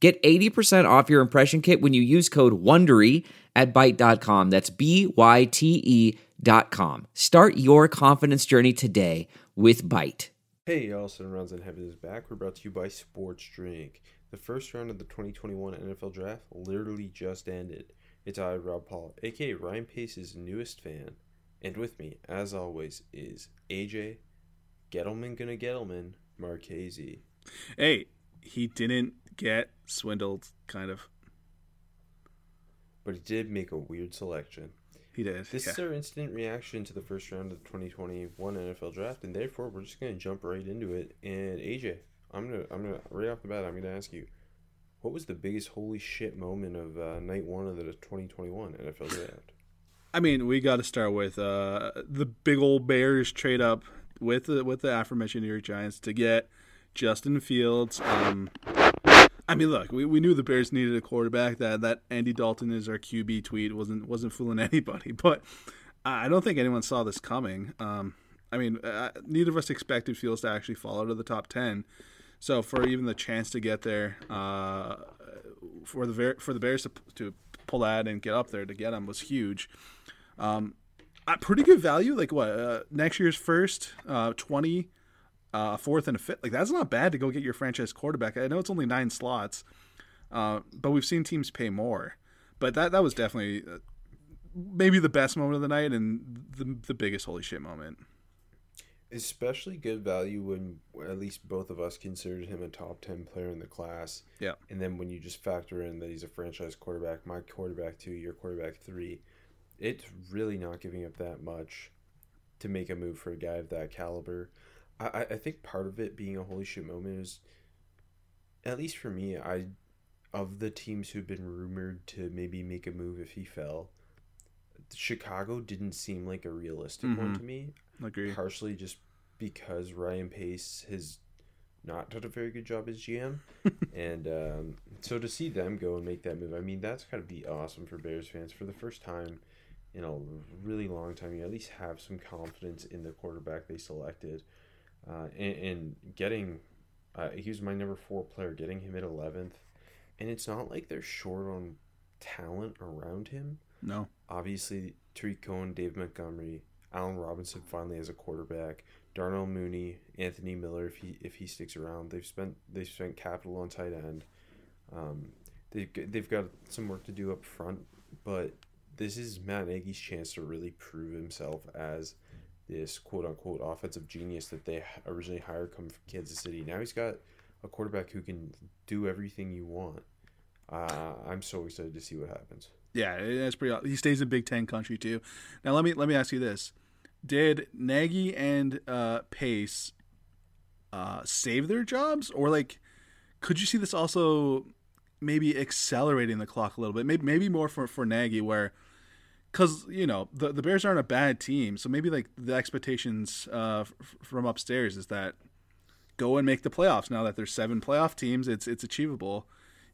Get 80% off your impression kit when you use code WONDERY at Byte.com. That's B-Y-T-E dot com. Start your confidence journey today with Byte. Hey, y'all, Seven Rounds in Heaven is back. We're brought to you by Sports Drink. The first round of the 2021 NFL Draft literally just ended. It's I, Rob Paul, aka Ryan Pace's newest fan. And with me, as always, is AJ, Gettleman gonna Gettleman, Marchese. Hey, he didn't get swindled, kind of. But he did make a weird selection. He did. This yeah. is our instant reaction to the first round of the 2021 NFL Draft, and therefore we're just gonna jump right into it. And AJ, I'm gonna, I'm gonna right off the bat, I'm gonna ask you, what was the biggest holy shit moment of uh, night one of the 2021 NFL Draft? I mean, we got to start with uh, the big old Bears trade up with the with the aforementioned New York Giants to get Justin Fields. Um, I mean, look, we, we knew the Bears needed a quarterback. That that Andy Dalton is our QB tweet wasn't wasn't fooling anybody. But I don't think anyone saw this coming. Um, I mean, uh, neither of us expected Fields to actually fall out of the top ten. So for even the chance to get there, uh, for the for the Bears to, to pull that and get up there to get him was huge. Um, pretty good value. Like what? Uh, next year's first, uh, twenty, uh, fourth, and a fifth. Like that's not bad to go get your franchise quarterback. I know it's only nine slots, uh, but we've seen teams pay more. But that that was definitely uh, maybe the best moment of the night and the the biggest holy shit moment. Especially good value when at least both of us considered him a top 10 player in the class. Yeah. And then when you just factor in that he's a franchise quarterback, my quarterback two, your quarterback three, it's really not giving up that much to make a move for a guy of that caliber. I, I think part of it being a holy shit moment is, at least for me, I of the teams who've been rumored to maybe make a move if he fell, Chicago didn't seem like a realistic mm-hmm. one to me. Agree. Partially just because Ryan Pace has not done a very good job as GM, and um, so to see them go and make that move, I mean, that's got to be awesome for Bears fans for the first time in a really long time. You at least have some confidence in the quarterback they selected, uh, and, and, getting. Uh, he was my number four player. Getting him at eleventh, and it's not like they're short on talent around him. No, obviously Tarik Cohen, Dave Montgomery, Allen Robinson finally as a quarterback. Darnell Mooney, Anthony Miller, if he if he sticks around, they've spent they've spent capital on tight end. Um, they they've got some work to do up front, but this is Matt Nagy's chance to really prove himself as this quote unquote offensive genius that they originally hired come from Kansas City. Now he's got a quarterback who can do everything you want. Uh, I'm so excited to see what happens. Yeah, that's pretty. He stays in Big Ten country too. Now let me let me ask you this: Did Nagy and uh, Pace uh, save their jobs, or like, could you see this also maybe accelerating the clock a little bit? Maybe maybe more for for Nagy, where because you know the the Bears aren't a bad team, so maybe like the expectations uh, f- from upstairs is that go and make the playoffs. Now that there's seven playoff teams, it's it's achievable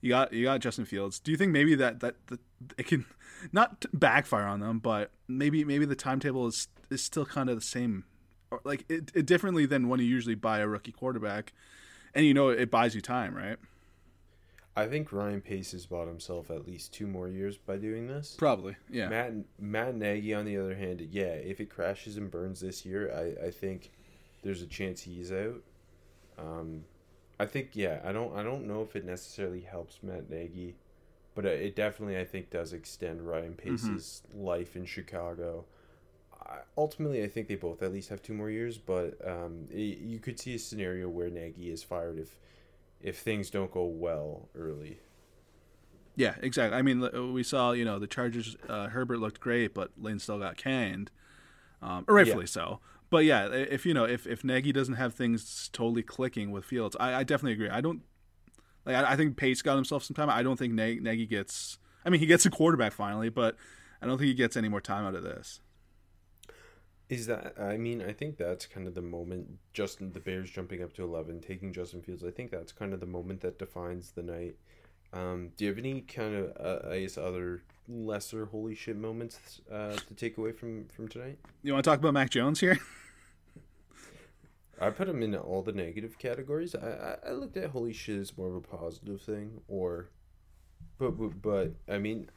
you got you got Justin Fields. Do you think maybe that that, that it can not backfire on them, but maybe maybe the timetable is is still kind of the same, or like it, it differently than when you usually buy a rookie quarterback, and you know it buys you time, right? I think Ryan Pace has bought himself at least two more years by doing this. Probably, yeah. Matt Matt Nagy, on the other hand, yeah, if it crashes and burns this year, I, I think there's a chance he's out. Um, I think yeah, I don't I don't know if it necessarily helps Matt Nagy, but it definitely I think does extend Ryan mm-hmm. Pace's mm-hmm. life in Chicago. I, ultimately, I think they both at least have two more years, but um, it, you could see a scenario where Nagy is fired if if things don't go well early. Yeah, exactly. I mean, we saw you know the Chargers. Uh, Herbert looked great, but Lynn still got canned, um, rightfully yeah. so but yeah, if you know if if Nagy doesn't have things totally clicking with Fields, I, I definitely agree. I don't Like I, I think Pace got himself some time. I don't think Nagy, Nagy gets. I mean, he gets a quarterback finally, but I don't think he gets any more time out of this. Is that? I mean, I think that's kind of the moment. Justin, the Bears jumping up to eleven, taking Justin Fields. I think that's kind of the moment that defines the night. Um, do you have any kind of, uh, I guess, other lesser holy shit moments uh, to take away from from tonight? You want to talk about Mac Jones here? I put him in all the negative categories. I, I, I looked at holy shit as more of a positive thing, or, but but, but I mean,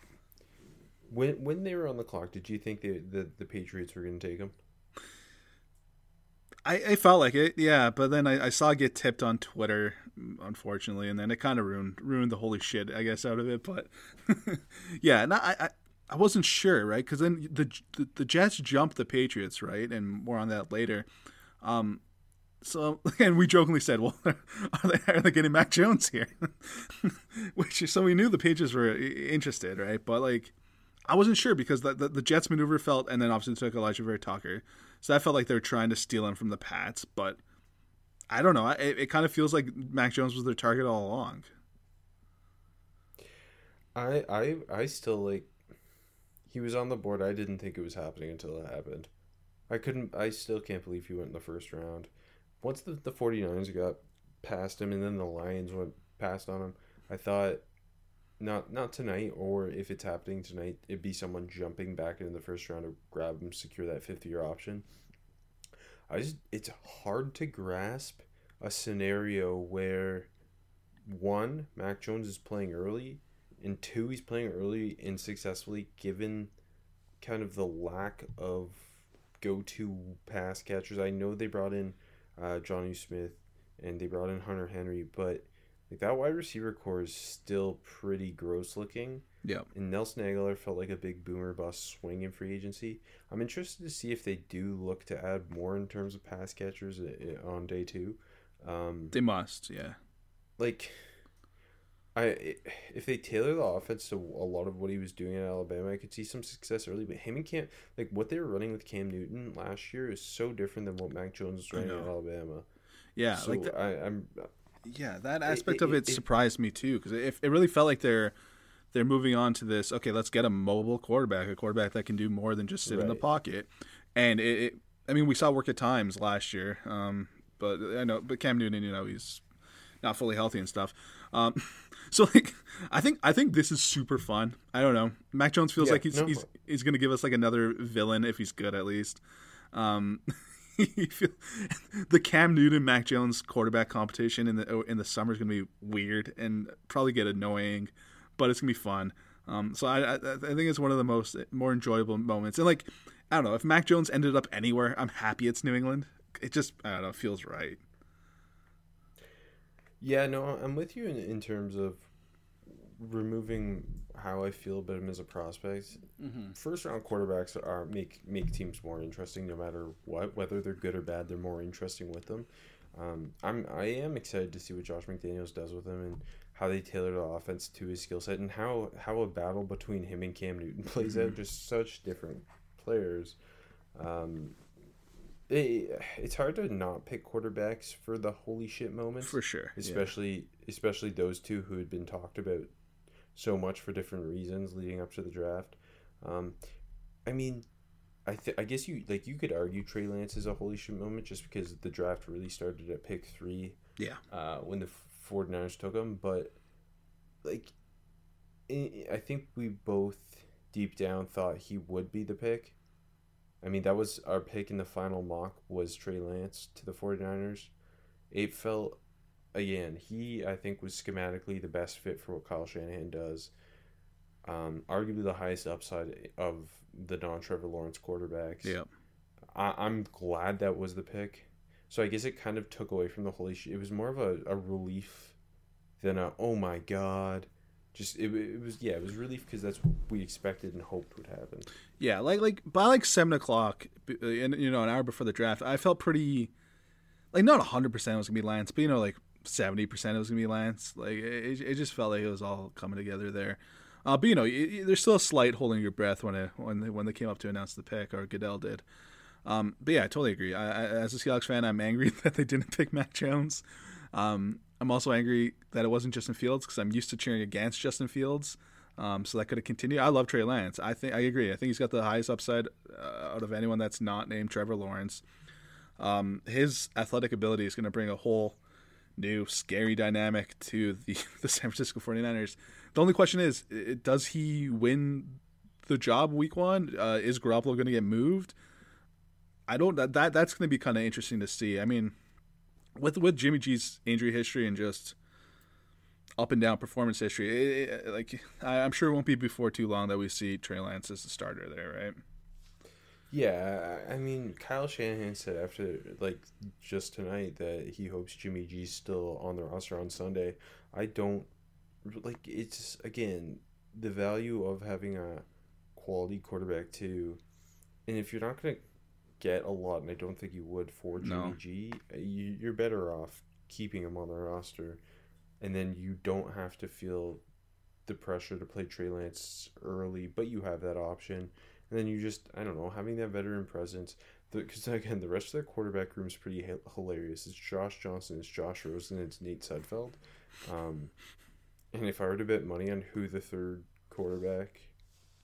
when when they were on the clock, did you think the the, Patriots were going to take him? I, I felt like it, yeah, but then I, I saw get tipped on Twitter, unfortunately, and then it kind of ruined ruined the holy shit, I guess, out of it. But yeah, and I, I I wasn't sure, right? Because then the, the the Jets jumped the Patriots, right, and more on that later. Um, so and we jokingly said, "Well, are they, are they getting Mac Jones here?" Which so we knew the Patriots were interested, right? But like, I wasn't sure because the, the, the Jets maneuver felt, and then obviously took Alijah Vera-Tucker, so I felt like they were trying to steal him from the Pats. But I don't know. It, it kind of feels like Mac Jones was their target all along. I I I still like. He was on the board. I didn't think it was happening until it happened. I couldn't. I still can't believe he went in the first round once the, the 49ers got past him and then the Lions went past on him, I thought not not tonight or if it's happening tonight, it'd be someone jumping back into the first round to grab him, secure that fifth year option. I just it's hard to grasp a scenario where one, Mac Jones is playing early, and two, he's playing early and successfully given kind of the lack of go to pass catchers. I know they brought in uh, Jonnu Smith, and they brought in Hunter Henry, but like that wide receiver corps is still pretty gross looking. Yeah. And Nelson Agholor felt like a big boomer bust swing in free agency. I'm interested to see if they do look to add more in terms of pass catchers uh, uh, on day two. Um, they must, yeah. Like, I if they tailor the offense to a lot of what he was doing at Alabama, I could see some success early. But him and Cam, like what they were running with Cam Newton last year, is so different than what Mac Jones was running at Alabama. Yeah, so like the, I, am Yeah, that aspect it, of it, it surprised it, me too because it, it really felt like they're they're moving on to this. Okay, let's get a mobile quarterback, a quarterback that can do more than just sit right. in the pocket. And it, I mean, we saw work at times last year. Um, but I know, but Cam Newton, you know, he's not fully healthy and stuff. Um, so like, I think I think this is super fun. I don't know. Mac Jones feels yeah, like he's no. he's he's gonna give us like another villain if he's good at least. Um, the Cam Newton Mac Jones quarterback competition in the in the summer is gonna be weird and probably get annoying, but it's gonna be fun. Um, so I, I I think it's one of the most more enjoyable moments. And like I don't know if Mac Jones ended up anywhere, I'm happy it's New England. It just I don't know feels right. Yeah, no, I'm with you in, in terms of removing how I feel about him as a prospect. Mm-hmm. First round quarterbacks are make make teams more interesting no matter what, whether they're good or bad. They're more interesting with them. Um, I'm I am excited to see what Josh McDaniels does with him and how they tailor the offense to his skill set and how how a battle between him and Cam Newton plays mm-hmm. out. Just such different players. Um, it, it's hard to not pick quarterbacks for the holy shit moments for sure especially yeah. especially those two who had been talked about so much for different reasons leading up to the draft. Um, i mean i th- i guess you like you could argue trey lance is a holy shit moment just because the draft really started at pick three yeah. uh, when the 49ers took him but like i think we both deep down thought he would be the pick. I mean, that was our pick in the final mock was Trey Lance to the 49ers. It felt again, he I think was schematically the best fit for what Kyle Shanahan does. Um, arguably the highest upside of the non Trevor Lawrence quarterbacks. Yeah. I, I'm glad that was the pick. So I guess it kind of took away from the holy shit. It was more of a, a relief than a oh my god just it, it was yeah it was relief because that's what we expected and hoped would happen yeah like like by like seven o'clock and you know an hour before the draft i felt pretty like not 100% it was gonna be lance but you know like 70% it was gonna be lance like it, it just felt like it was all coming together there uh, but you know there's still a slight holding your breath when it when they, when they came up to announce the pick or goodell did um, but yeah i totally agree I, I, as a seahawks fan i'm angry that they didn't pick mac jones um, I'm also angry that it wasn't Justin Fields because I'm used to cheering against Justin Fields. Um, so that could have continued. I love Trey Lance. I think I agree. I think he's got the highest upside uh, out of anyone that's not named Trevor Lawrence. Um, his athletic ability is going to bring a whole new scary dynamic to the, the San Francisco 49ers. The only question is, does he win the job week one? Uh, is Garoppolo going to get moved? I don't. That, that that's going to be kind of interesting to see. I mean, with with Jimmy G's injury history and just up and down performance history, it, it, like I, am sure it won't be before too long that we see Trey Lance as the starter there, right? Yeah, I mean, Kyle Shanahan said after like just tonight that he hopes Jimmy G's still on the roster on Sunday. I don't like it's again the value of having a quality quarterback too, and if you're not gonna get a lot, and I don't think you would for Jimmy no. G, uh, you, you're better off keeping him on the roster, and then you don't have to feel the pressure to play Trey Lance early, but you have that option and then you just I don't know having that veteran presence. Because again, the rest of their quarterback room is pretty hilarious. It's Josh Johnson, it's Josh Rosen, it's Nate Sudfeld. Um, and if I were to bet money on who the third quarterback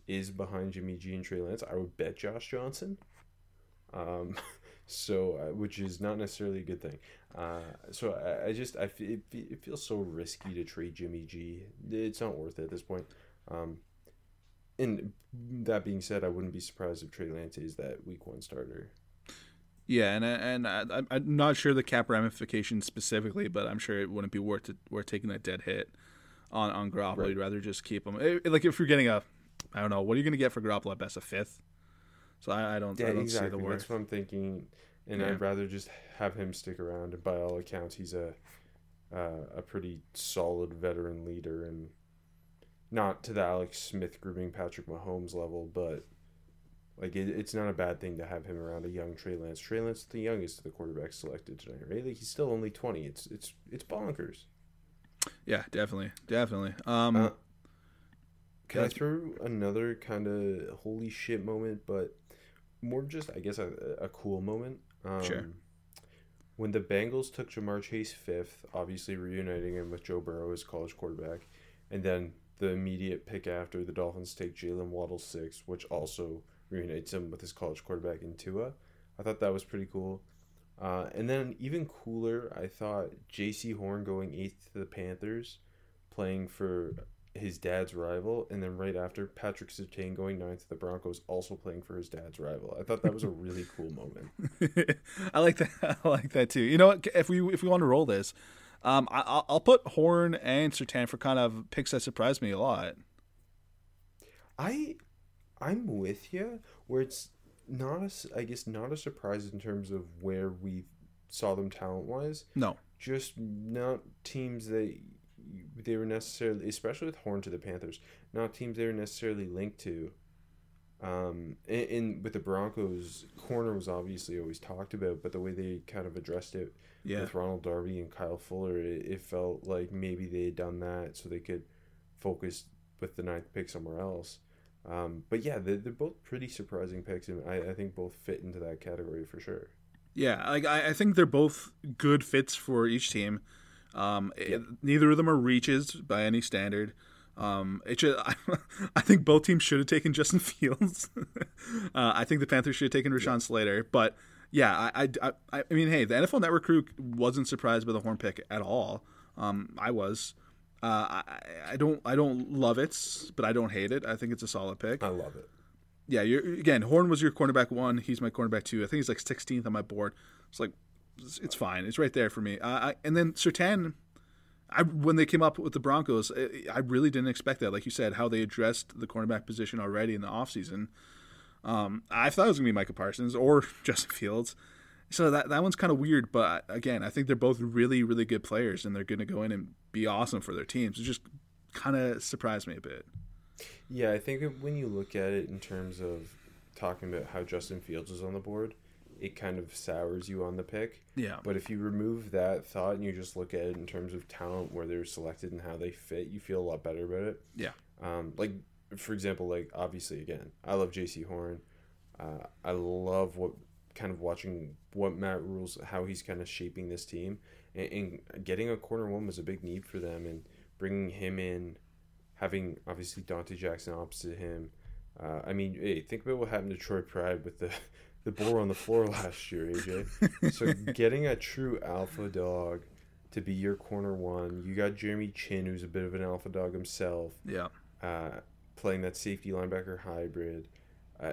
is behind Jimmy G and Trey Lance, I would bet Josh Johnson. Um, so uh, which is not necessarily a good thing. Uh, so I, I just I feel, it, it feels so risky to trade Jimmy G. It's not worth it at this point. Um, and that being said, I wouldn't be surprised if Trey Lance is that Week One starter. Yeah, and and I, I'm not sure the cap ramifications specifically, but I'm sure it wouldn't be worth it, worth taking that dead hit on on Garoppolo. Right. You'd rather just keep him. It, like if you're getting a, I don't know, what are you going to get for Garoppolo at best a fifth? So I, I don't, yeah, I don't exactly. see the worth. That's what I'm thinking, and yeah. I'd rather just have him stick around. And by all accounts, he's a uh, a pretty solid veteran leader, and not to the Alex Smith grooming Patrick Mahomes level, but like it, it's not a bad thing to have him around a young Trey Lance. Trey Lance, the youngest of the quarterbacks selected tonight, right? Like he's still only twenty. It's it's it's bonkers. Yeah, definitely, definitely. Um, uh, can I throw another kind of holy shit moment, but more just I guess a, a cool moment. Um, sure. When the Bengals took Ja'Marr Chase fifth, obviously reuniting him with Joe Burrow as college quarterback, and then the immediate pick after the Dolphins take Jaylen Waddle six, which also reunites him with his college quarterback in Tua. I thought that was pretty cool. Uh, and then even cooler, I thought Jaycee Horn going eighth to the Panthers, playing for his dad's rival, and then right after Patrick Surtain going ninth to the Broncos, also playing for his dad's rival. I thought that was a really cool moment. I like that. I like that too. You know what? If we if we want to roll this, um, I, will put Horn and Surtain for kind of picks that surprised me a lot. I, I'm with you. Where it's not a, I guess not a surprise in terms of where we saw them talent wise. No, just not teams that they were necessarily, especially with Horn to the Panthers, not teams they were necessarily linked to. Um, in, in with the Broncos, corner was obviously always talked about, but the way they kind of addressed it yeah. with Ronald Darby and Kyle Fuller, it, it felt like maybe they had done that so they could focus with the ninth pick somewhere else. Um, but yeah, they're, they're both pretty surprising picks, and I, I think both fit into that category for sure. Yeah, like I, I think they're both good fits for each team. Um, it, neither of them are reaches by any standard. Um, it just, I, I, think both teams should have taken Justin Fields. uh, I think the Panthers should have taken Rashawn yeah. Slater, but yeah, I, I, I, I mean, hey, the NFL Network crew wasn't surprised by the horn pick at all. Um, I was. Uh, I, I don't, I don't love it, but I don't hate it. I think it's a solid pick. I love it. Yeah, you're, again, Horn was your cornerback one. He's my cornerback two. I think he's like 16th on my board. It's like, it's, fine. It's right there for me. Uh, I, and then Surtain, I when they came up with the Broncos, I really didn't expect that. Like you said, how they addressed the cornerback position already in the offseason. Um, I thought it was gonna be Micah Parsons or Justin Fields. So that that one's kind of weird, but again, I think they're both really really good players, and they're gonna go in and be awesome for their teams. It just kind of surprised me a bit. Yeah, I think when you look at it in terms of talking about how Justin Fields was on the board, it kind of sours you on the pick. Yeah. But if you remove that thought and you just look at it in terms of talent, where they're selected and how they fit, you feel a lot better about it. Yeah. Um, like for example, like obviously again, I love Jaycee Horn. Uh, I love what kind of watching what Matt Rhule, how he's kind of shaping this team, and, and getting a corner one was a big need for them, and bringing him in, having obviously Donte Jackson opposite him. Uh, I mean, hey, think about what happened to Troy Pride with the the boar on the floor last year, AJ. so getting a true alpha dog to be your corner one, you got Jeremy Chinn, who's a bit of an alpha dog himself. Yeah. Uh, playing that safety linebacker hybrid. Uh,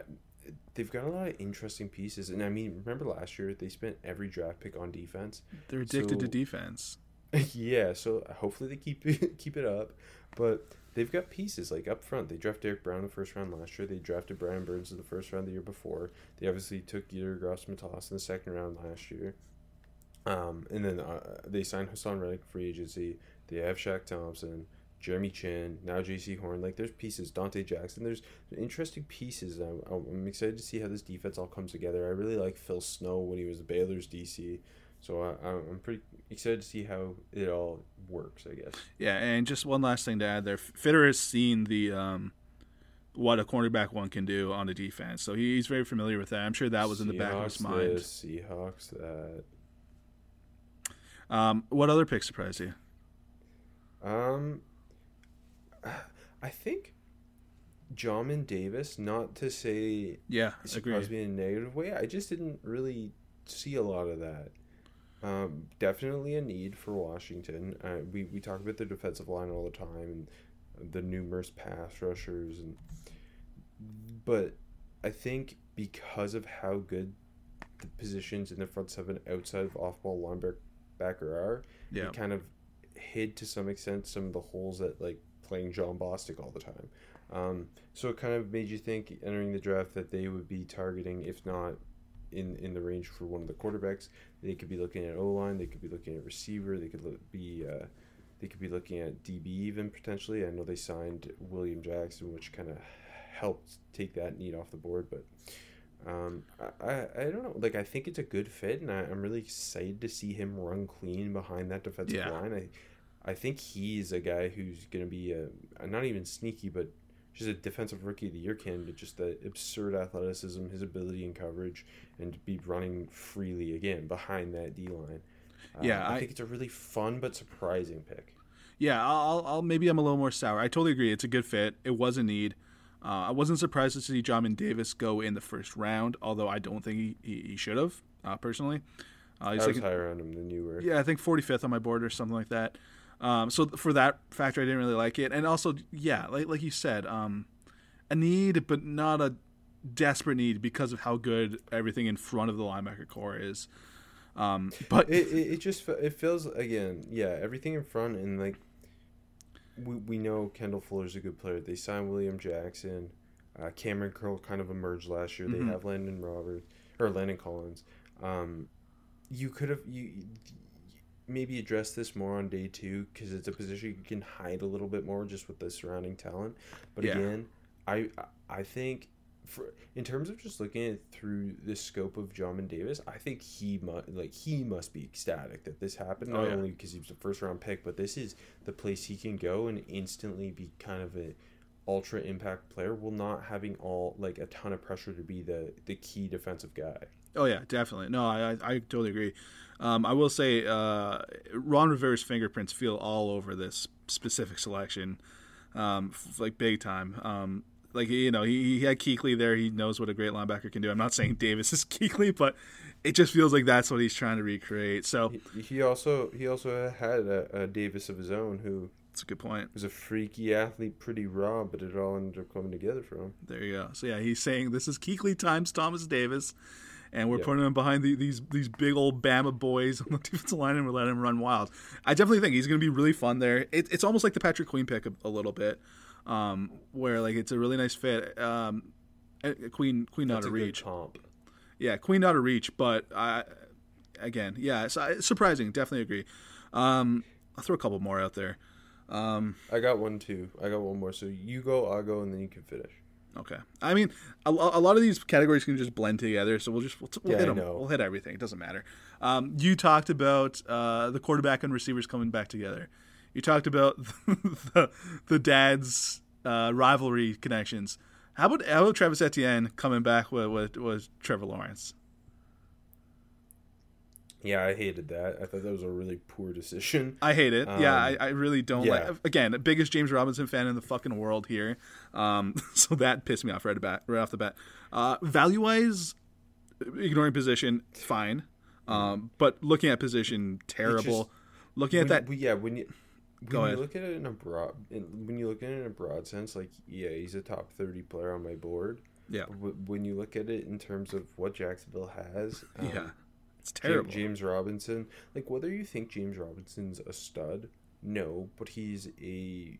they've got a lot of interesting pieces, and I mean, remember last year they spent every draft pick on defense. They're addicted So- to defense. yeah, so hopefully they keep it, keep it up, but they've got pieces like up front. They drafted Derrick Brown in the first round last year. They drafted Brian Burns in the first round the year before. They obviously took Yetur Gross-Matos in the second round last year. Um, and then uh, they signed Haason Reddick free agency. They have Shaq Thompson, Jeremy Chinn, now Jaycee Horn. Like there's pieces. Donte Jackson. There's interesting pieces. I'm, I'm excited to see how this defense all comes together. I really like Phil Snow when he was Baylor's DC. So I, I'm pretty excited to see how it all works. I guess. Yeah, and just one last thing to add there. Fitterer has seen the um, what a cornerback one can do on the defense, so he's very familiar with that. I'm sure that was in the back of his mind. This, Seahawks that. Um, what other pick surprised you? Um, I think Jamin Davis. Not to say Yeah, surprised me in a negative way. I just didn't really see a lot of that. Um, definitely a need for Washington. Uh, we we talk about the defensive line all the time and the numerous pass rushers, and but I think because of how good the positions in the front seven outside of off ball linebacker are, Yeah, it kind of hid to some extent some of the holes that like playing Jon Bostic all the time. Um, so it kind of made you think entering the draft that they would be targeting, if not in in the range for one of the quarterbacks, they could be looking at O line, they could be looking at receiver, they could look, be uh, they could be looking at DB even potentially. I know they signed William Jackson, which kind of helped take that need off the board, but. Um, I, I, don't know. Like, I think it's a good fit, and I, I'm really excited to see him run clean behind that defensive Yeah. line. I, I think he's a guy who's going to be a, a not even sneaky, but just a defensive rookie of the year candidate. Just the absurd athleticism, his ability in coverage, and to be running freely again behind that D line. Uh, Yeah, I, I- think it's a really fun but surprising pick. yeah. I'll, I'll maybe I'm a little more sour. I totally agree. It's a good fit. It was a need. Uh, I wasn't surprised to see Jamin Davis go in the first round, although I don't think he, he, he should have uh, personally. Uh, he's I was like, higher on him than you were. yeah, I think 45th on my board or something like that. Um, so for that factor, I didn't really like it, and also, yeah, like like you said, um, a need, but not a desperate need because of how good everything in front of the linebacker corps is. Um, but it, it, it just it feels again yeah everything in front and like we, we know Kendall Fuller's a good player. They signed William Jackson. Uh, Kamren Curl kind of emerged last year. They have Landon Roberts or Landon Collins. Um, you could have you maybe address this more on day two because it's a position you can hide a little bit more just with the surrounding talent but Yeah. again I I think for in terms of just looking at through the scope of Jamin Davis, I think he must like he must be ecstatic that this happened. Oh, Not yeah. only because he was a first round pick, but this is the place he can go and instantly be kind of a ultra impact player, while not having all like a ton of pressure to be the the key defensive guy. Oh yeah, definitely. No, I I, I totally agree. Um, I will say uh, Ron Rivera's fingerprints feel all over this specific selection, um, f- like big time. Um, like you know, he, he had Kuechly there. He knows what a great linebacker can do. I'm not saying Davis is Kuechly, but it just feels like that's what he's trying to recreate. So He, he also he also had a, a Davis of his own who that's a good point. was a freaky athlete, pretty raw, but it all ended up coming together for him. There you go. So yeah, he's saying this is Kuechly times Thomas Davis, and we're Yeah. putting him behind the, these these big old Bama boys on the defensive line, and we're letting him run wild. I definitely think he's going to be really fun there. It, it's almost like the Patrick Queen pick a, a little bit, um, where like it's a really nice fit. Um, uh, Queen Queen not That's a a good reach, yeah, Queen not a reach, but I again, yeah, it's, it's surprising. Definitely agree. Um, I'll throw a couple more out there. Um, I got one too. I got one more. So you go, I'll go, and then you can finish. Okay. I mean, a, a lot of these categories can just blend together, so we'll just we'll, we'll Yeah, hit them. We'll hit everything. It doesn't matter. Um, you talked about uh, the quarterback and receivers coming back together. You talked about the the dad's uh, rivalry connections. How about how about Travis Etienne coming back with with, with Trevor Lawrence? Yeah, I hated that. I thought that was a really poor decision. I hate it. yeah, I, Um, I really don't yeah. like. Again, biggest James Robinson fan in the fucking world here. Um, so that pissed me off right, bat, right off the bat. Uh, value wise, ignoring position, fine. Um, but looking at position, terrible. just- looking at When- that, yeah, when you when Go you ahead. look at it in a broad, in, when you look at it in a broad sense, like yeah, he's a top thirty player on my board. yeah, But when you look at it in terms of what Jacksonville has, um, yeah, it's terrible. James Robinson, like whether you think James Robinson's a stud, no, but he's a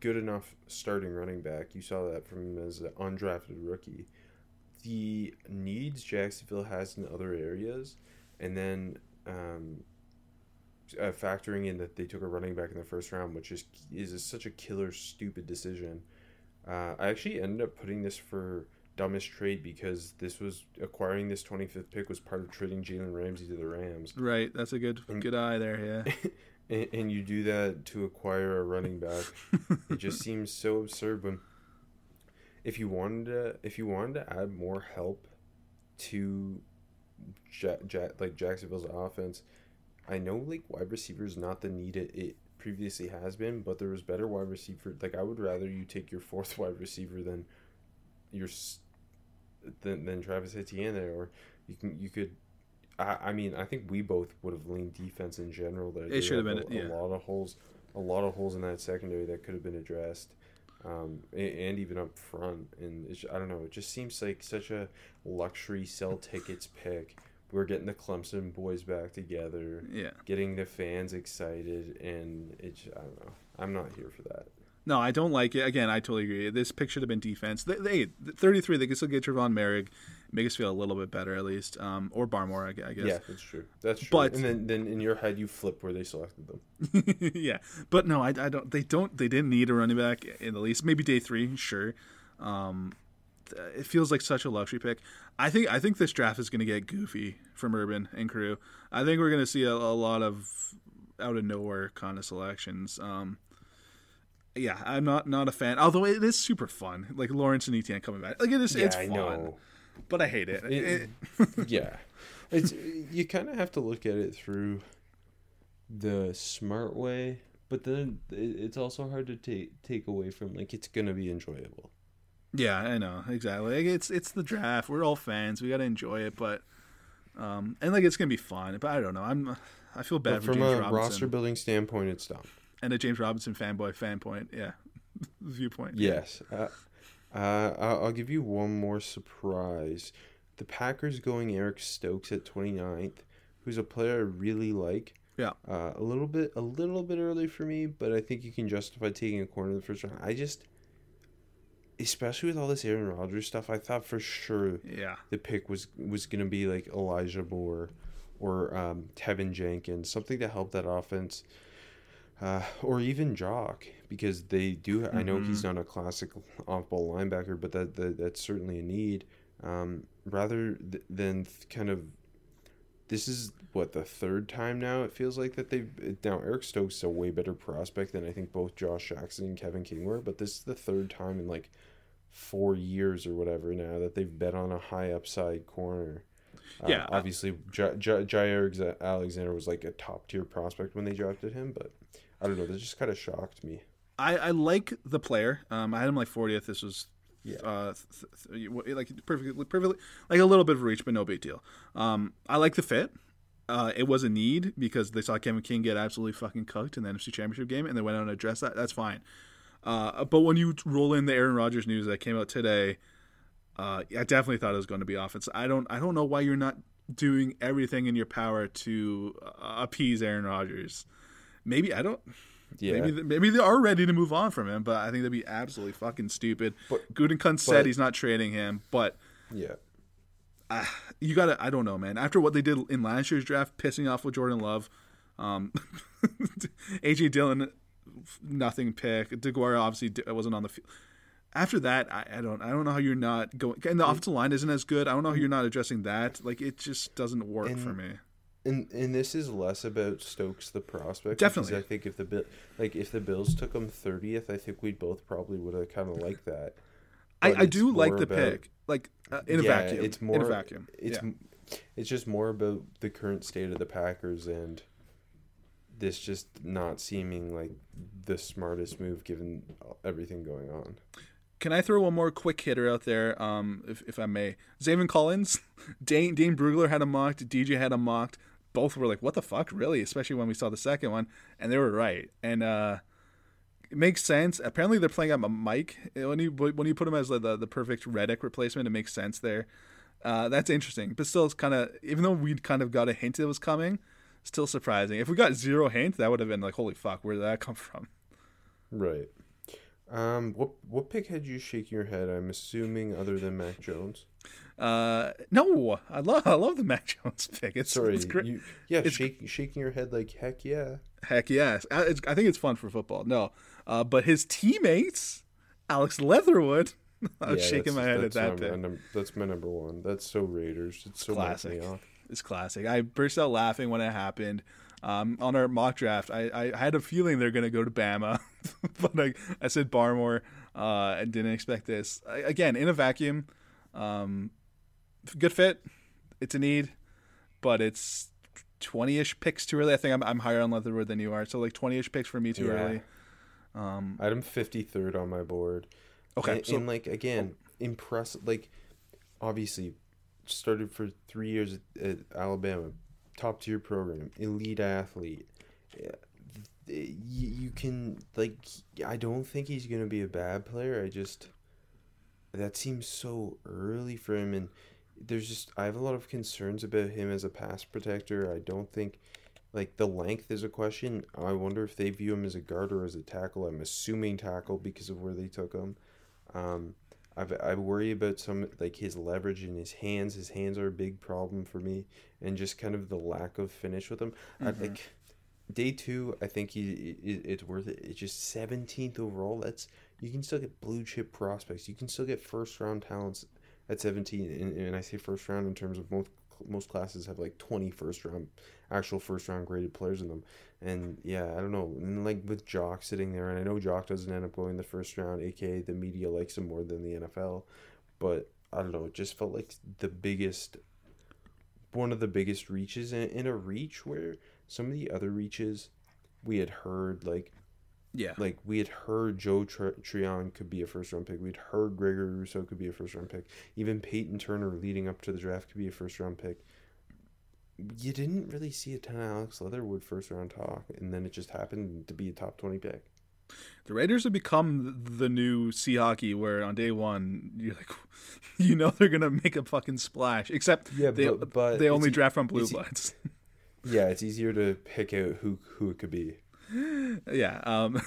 good enough starting running back. You saw that from him as an undrafted rookie. The needs Jacksonville has in other areas, and then um, uh, factoring in that they took a running back in the first round, which is is such a killer stupid decision. Uh, I actually ended up putting this for dumbest trade because this was acquiring this 25th pick was part of trading Jalen Ramsey to the Rams. Right, that's a good good eye there. Yeah, and, and you do that to acquire a running back. it just seems so absurd when if you wanted to if you wanted to add more help to ja- ja- like Jacksonville's offense, I know like wide receiver is not the need it, it previously has been, but there was better wide receiver. Like I would rather you take your fourth wide receiver than your than, than Travis Etienne there, or you can you could. I, I mean, I think we both would have leaned defense in general. There, it should have a, been, yeah. a lot of holes, a lot of holes in that secondary that could have been addressed, um, a- and, even up front. And it's, I don't know, it just seems like such a luxury sell tickets pick. We're getting the Clemson boys back together, yeah. getting the fans excited, and it's I don't know. I'm not here for that. No, I don't like it. Again, I totally agree. This pick should have been defense. They, they 33. They can still get Trevon Moehrig, make us feel a little bit better at least, um, or Barmore, I, I guess. Yeah, that's true. That's true. But- and then then in your head you flip where they selected them. yeah, but no, I, I don't. They don't. They didn't need a running back in the least. Maybe day three, sure. Um, it feels like such a luxury pick. I think. I think this draft is going to get goofy from Urban and crew. I think we're going to see a, a lot of out of nowhere kind of selections. Um, yeah, I'm not not a fan. Although it is super fun, like Lawrence and Etienne coming back. Like it is. it's I fun, know. but I hate it. It- It- yeah, it's you kind of have to look at it through the smart way, but then it's also hard to take take away from like it's gonna be enjoyable. Yeah, I know exactly. Like, it's it's the draft. We're all fans. We got to enjoy it, but um, and like it's gonna be fun. But I don't know. I'm I feel bad But from a Robinson roster building standpoint, it's dumb. And a James Robinson fanboy fan point. Yeah, viewpoint. Yes. Uh, uh, I'll I'll give you one more surprise. The Packers going Eric Stokes at 29th, who's a player I really like. Yeah. Uh, a little bit, a little bit early for me, but I think you can justify taking a corner in the first round. I just, especially with all this Aaron Rodgers stuff, I thought for sure Yeah. the pick was was gonna be like Elijah Moore or um, Teven Jenkins, something to help that offense, uh, or even Jock because they do. I know he's not a classic off-ball linebacker, but that, that that's certainly a need. Um, rather th- than th- kind of, this is what the third time now it feels like that they've now Eric Stokes is a way better prospect than I think both Josh Jackson and Kevin King were, but this is the third time in like four years or whatever now that they've bet on a high upside corner. Uh, Yeah. obviously, J- J- Jaire Alexander was like a top tier prospect when they drafted him, but I don't know. That just kind of shocked me. I, I like the player. Um, I had him like 40th. This was Yeah. uh, th- th- like perfectly, perfectly, like a little bit of reach, but no big deal. Um, I like the fit. Uh, it was a need because they saw Kevin King get absolutely fucking cooked in the NFC Championship game, and they went out and addressed that. That's fine. Uh, but when you roll in the Aaron Rodgers news that came out today, uh, I definitely thought it was going to be offense. I don't, I don't know why you're not doing everything in your power to uh, appease Aaron Rodgers. Maybe I don't. Yeah. Maybe maybe they are ready to move on from him, but I think that'd be absolutely fucking stupid. But- Gutekunst said he's not trading him, but Yeah. you gotta. I don't know, man. After what they did in last year's draft, pissing off with Jordan Love, um, AJ Dillon, nothing pick. DeGuara obviously wasn't on the field. After that, I, I don't. I don't know how you're not going. And the offensive line isn't as good. I don't know how you're not addressing that. Like it just doesn't work for me. And and this is less about Stokes the prospect. Definitely. I think if the bill like if the Bills took him thirtieth, I think we both probably would have kind of liked that. I, I do like the about- pick, like uh, in a Yeah, vacuum. It's more in a vacuum. It's yeah. It's just more about the current state of the Packers and this just not seeming like the smartest move given everything going on. Can I throw one more quick hitter out there, um, if, if I may? Zaven Collins, Dane, Dane Brugler had him mocked, DJ had him mocked. Both were like, what the fuck, really? Especially when we saw the second one, and they were right. And uh, it makes sense. Apparently, they're playing up a Mike when you when you put him as the the, the perfect Reddick replacement. It makes sense there. Uh, that's interesting, but still, it's kind of even though we'd kind of got a hint it was coming, still surprising. If we got zero hint, that would have been like, holy fuck, where did that come from? Right. Um, what what pick had you shaking your head? I'm assuming other than Mac Jones. Uh, no, I love I love the Mac Jones pick. It's Sorry, it's great. you, yeah, it's- shaking shaking your head like heck yeah. Heck yes, I, it's, I think it's fun for football. No, uh, but his teammates, Alex Leatherwood, I was Yeah, shaking my head at that my- pick. num- that's my number one. That's so Raiders. It's so Classic. It's classic. I burst out laughing when it happened. Um, on our mock draft, I, I had a feeling they're going to go to Bama, but I, I said Barmore uh, and didn't expect this. I, again, in a vacuum, um, good fit. It's a need, but it's 20 ish picks too early. I think I'm, I'm higher on Leatherwood than you are. So, like 20 ish picks for me too Yeah. early. Um, Item fifty third on my board. okay. and, so, and like again, impressive. Like obviously, started for three years at, at Alabama, top tier program, elite athlete. Yeah, You, you can like. I don't think he's gonna be a bad player. I just that seems so early for him, and there's just I have a lot of concerns about him as a pass protector. I don't think. Like the length is a question. I wonder if they view him as a guard or as a tackle. I'm assuming tackle because of where they took him. Um, I've, I worry about some like his leverage in his hands. His hands are a big problem for me, and just kind of the lack of finish with him. I, Mhm. like day two, I think he i- it's worth it. It's just seventeenth overall. That's you can still get blue chip prospects. You can still get first round talents at seventeen, and, and I say first round in terms of most most classes have like 20 first round actual first round graded players in them and yeah i don't know and like with jock sitting there and i know jock doesn't end up going the first round aka the media likes him more than the nfl but i don't know it just felt like the biggest one of the biggest reaches in, in a reach where some of the other reaches we had heard like yeah. like we had heard Joe Tr- Tryon could be a first round pick. We'd heard Gregory Rousseau could be a first round pick. Even Peyton Turner leading up to the draft could be a first round pick. You didn't really see a ton of Alex Leatherwood first round talk, and then it just happened to be a top twenty pick. The Raiders have become the new sea hockey, where on day one you're like, you know they're gonna make a fucking splash. Except Yeah, they but- but they only draft from blue bloods. Yeah, it's easier to pick out who who it could be. Yeah. Um,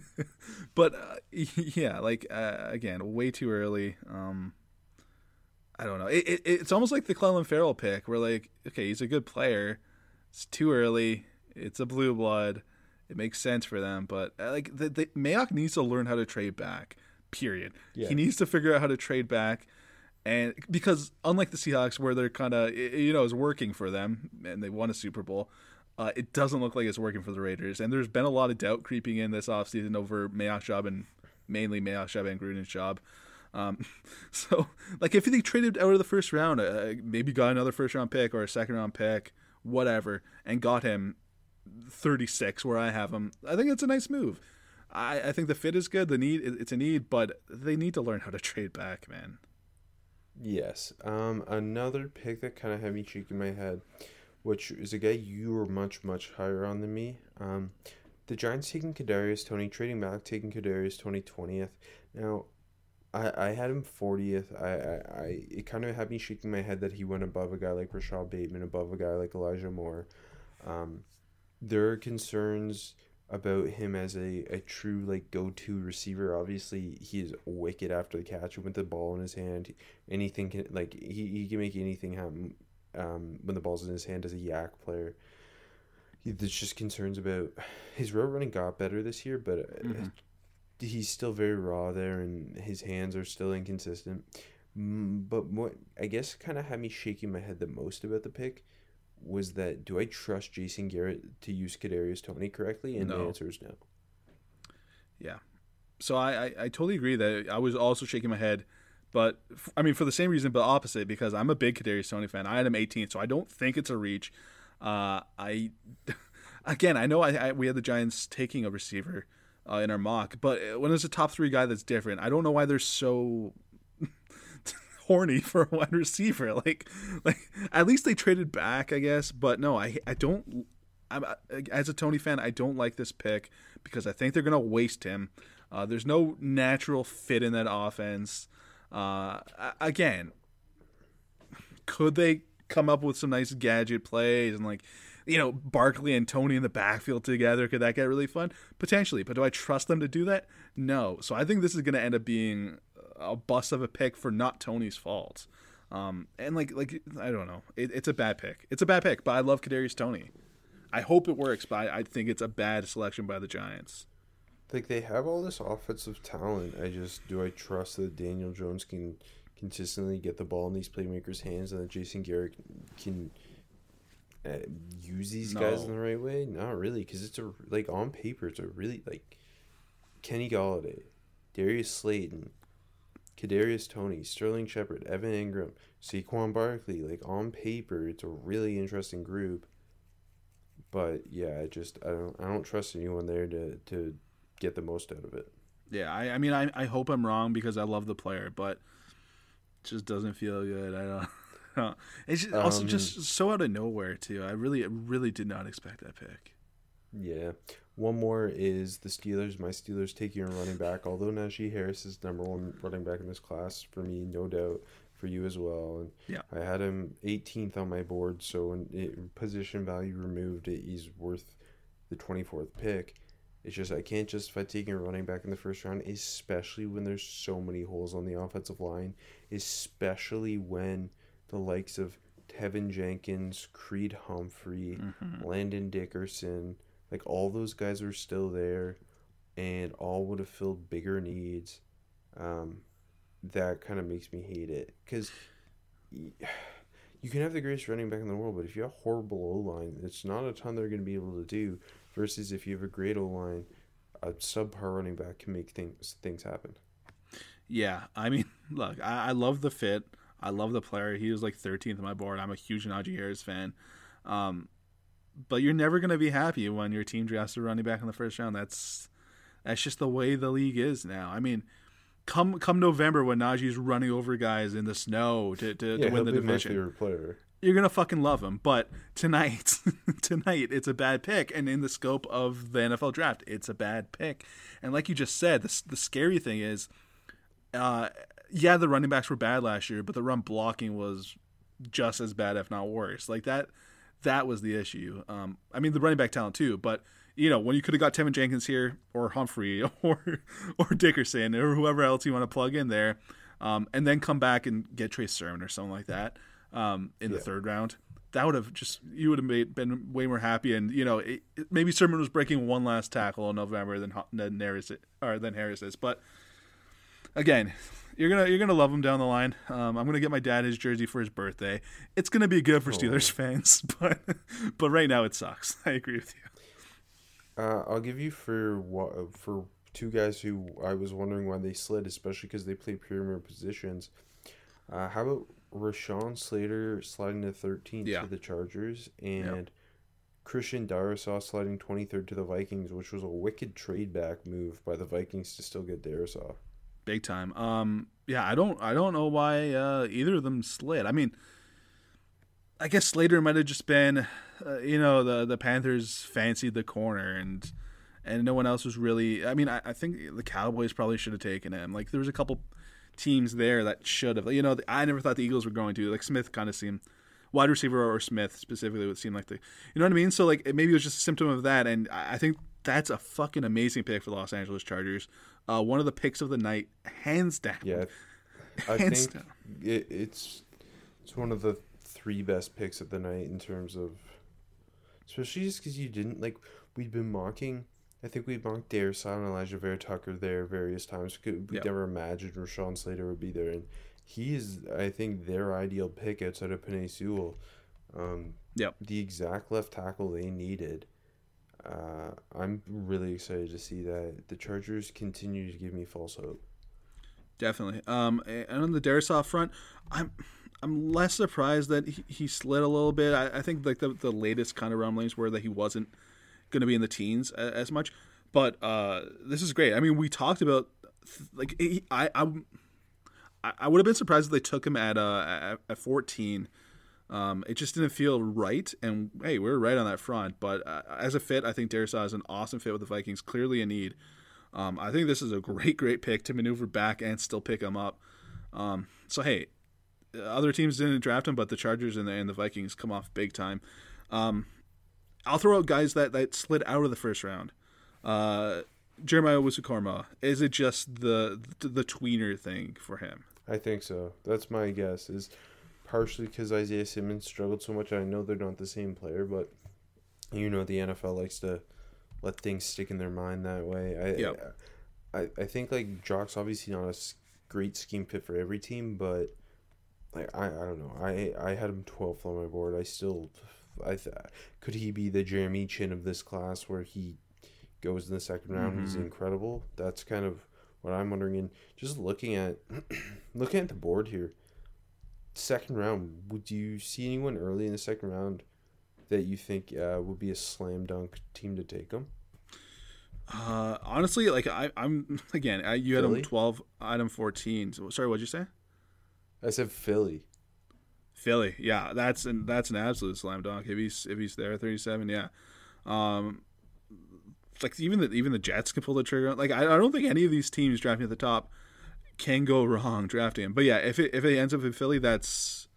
but uh, yeah, like uh, again, way too early. Um, I don't know. It, it, it's almost like the Clelin Ferrell pick, where like, okay, he's a good player. It's too early. It's a blue blood. It makes sense for them, but uh, like the, the Mayock needs to learn how to trade back. Period. Yeah. He needs to figure out how to trade back. And because unlike the Seahawks, where they're kind of you know is working for them and they won a Super Bowl, uh, it doesn't look like it's working for the Raiders. And there's been a lot of doubt creeping in this offseason over Mayock's job and mainly Mayock's job and Gruden's job. Um, so like if they traded out of the first round, uh, maybe got another first round pick or a second round pick, whatever, and got him 36 where I have him, I think it's a nice move. I, I think the fit is good. The need it's a need, but they need to learn how to trade back, man. Yes. Um, another pick that kind of had me shaking my head, which is a guy you were much much higher on than me. Um, the Giants taking Kadarius Toney, trading back, taking Kadarius Toney twentieth. Now, I I had him fortieth. I, I I it kind of had me shaking my head that he went above a guy like Rashod Bateman, above a guy like Elijah Moore. Um, there are concerns about him as a, a true like go to receiver. Obviously, he is wicked after the catch with the ball in his hand. Anything can like he, he can make anything happen um, when the ball's in his hand as a YAC player. He, there's just concerns about his road running got better this year, but uh, Mhm. he's still very raw there, and his hands are still inconsistent. Mm, But what I guess kind of had me shaking my head the most about the pick was that do I trust Jason Garrett to use Kadarius Toney correctly? And the answer is no. Yeah, so I, I, I totally agree that I was also shaking my head But I mean, for the same reason, but opposite, because I'm a big Kadarius Toney fan. I had him 18th, so I don't think it's a reach. Uh, I again, I know I, I, we had the Giants taking a receiver uh, in our mock, but when there's a top three guy that's different, I don't know why they're so horny for a wide receiver. Like, like at least they traded back, I guess. But no, I I don't. I'm, as a Toney fan, I don't like this pick because I think they're gonna waste him. Uh, there's no natural fit in that offense. Uh, again, could they come up with some nice gadget plays and like you know Barkley and Toney in the backfield together? Could that get really fun? Potentially, but do I trust them to do that? No. So I think this is going to end up being a bust of a pick for not Toney's fault. Um, and like like I don't know, it, it's a bad pick. It's a bad pick, but I love Kadarius Toney. I hope it works, but I, I think it's a bad selection by the Giants like they have all this offensive talent. I just do I trust that Daniel Jones can consistently get the ball in these playmakers' hands and that Jason Garrett can uh, use these no. guys in the right way? Not really, because it's a like on paper, it's a really like Kenny Golladay, Darius Slayton, Kadarius Toney, Sterling Shepard, Evan Engram, Saquon Barkley. Like on paper, it's a really interesting group. But yeah, I just I don't I don't trust anyone there to to get the most out of it. Yeah, I, I mean, I, I hope I'm wrong because I love the player, but it just doesn't feel good. I don't. It's just, also um, just so out of nowhere too. I really, really did not expect that pick. Yeah. One more is the Steelers. My Steelers taking a running back. Although Najee Harris is number one running back in this class for me, no doubt for you as well. And yeah, I had him 18th on my board. So in it, position value removed, he's worth the 24th pick. It's just I can't justify taking a running back in the first round, especially when there's so many holes on the offensive line, especially when the likes of Teven Jenkins, Creed Humphrey, mm-hmm. Landon Dickerson, like all those guys are still there and all would have filled bigger needs. Um, that kind of makes me hate it because you can have the greatest running back in the world, but if you have a horrible O line, it's not a ton they're going to be able to do. Versus if you have a great O line, a subpar running back can make things things happen. Yeah, I mean, look, I, I love the fit. I love the player. He was like 13th on my board. I'm a huge Najee Harris fan. Um, but you're never going to be happy when your team drafts a running back in the first round. That's that's just the way the league is now. I mean, come come November when Najee's running over guys in the snow to, to, yeah, to win the division. My favorite player you're gonna fucking love him. But tonight, tonight, it's a bad pick, and in the scope of the NFL draft, it's a bad pick. And like you just said, the the scary thing is, uh, yeah, the running backs were bad last year, but the run blocking was just as bad, if not worse. Like that, that was the issue. Um, I mean, the running back talent too, but you know, when you could have got Teven Jenkins here, or Humphrey, or or Dickerson, or whoever else you want to plug in there, um, and then come back and get Trey Sermon or something like that um, in yeah. the third round. That would have just you would have made, been way more happy, and you know it, it, maybe Sermon was breaking one last tackle in November than than Harris or than Harris is, but again, you're gonna you're gonna love him down the line. Um, I'm gonna get my dad his jersey for his birthday. It's gonna be good for oh. Steelers fans, but but right now it sucks. I agree with you. Uh, I'll give you for what for two guys who I was wondering why they slid, especially because they play premier positions. Uh, how about Rashawn Slater sliding to 13th yeah. to the Chargers, and yep. Christian Darrisaw sliding 23rd to the Vikings, which was a wicked trade back move by the Vikings to still get Darrisaw. Big time. Um, yeah, I don't, I don't know why uh, either of them slid. I mean, I guess Slater might have just been, uh, you know, the the Panthers fancied the corner and and no one else was really. I mean, I, I think the Cowboys probably should have taken him. Like there was a couple teams there that should have. You know, I never thought the Eagles were going to. Like Smith kind of seemed wide receiver or Smith specifically would seem like the. You know what I mean? So like maybe it was just a symptom of that, and I think that's a fucking amazing pick for the Los Angeles Chargers. Uh, one of the picks of the night, hands down. Yeah, I hands think. It, it's it's one of the three best picks of the night in terms of, especially just because you didn't like we'd been mocking I think we mocked Darrisaw and Alijah Vera-Tucker there various times. We yep. never imagined Rashawn Slater would be there, and he is, I think, their ideal pick outside of Penei Sewell. Um, yep. The exact left tackle they needed. Uh, I'm really excited to see that the Chargers continue to give me false hope. definitely. Um, and on the Darrisaw front, I'm I'm less surprised that he, he slid a little bit. I, I think like the the latest kind of rumblings were that he wasn't going to be in the teens as, much. But uh, this is great. I mean, we talked about like I I I would have been surprised if they took him at uh at, at 14. Um, it just didn't feel right, and hey, we are right on that front. But uh, as a fit, I think Darrisaw is an awesome fit with the Vikings. Clearly a need. Um, I think this is a great, great pick to maneuver back and still pick him up. Um, so hey, other teams didn't draft him, but the Chargers and the, and the Vikings come off big time. Um, I'll throw out guys that, that slid out of the first round. Uh, Jeremiah Owusu-Koramoah. Is it just the, the the tweener thing for him? I think so. That's my guess. Is partially because Isaiah Simmons struggled so much. I know they're not the same player, but you know the NFL likes to let things stick in their mind that way. I yep. I, I think like Jock's obviously not a great scheme fit for every team, but like I, I don't know. I I had him 12th on my board. I still I th- could he be the Jeremy Chinn of this class where he goes in the second round. Mm-hmm. He's incredible. That's kind of what I'm wondering. And just looking at looking at the board here, second round, would you see anyone early in the second round that you think uh, would be a slam dunk team to take them? Uh, honestly, like I, I'm again. I, you had him twelve, item fourteen. So, sorry, what'd you say? I said Philly. Philly, yeah, that's an that's an absolute slam dunk. If he's if he's there, thirty seven, yeah. Um, like even the even the Jets can pull the trigger. Like I, I don't think any of these teams drafting at the top can go wrong drafting him. But yeah, if it if it ends up in Philly, that's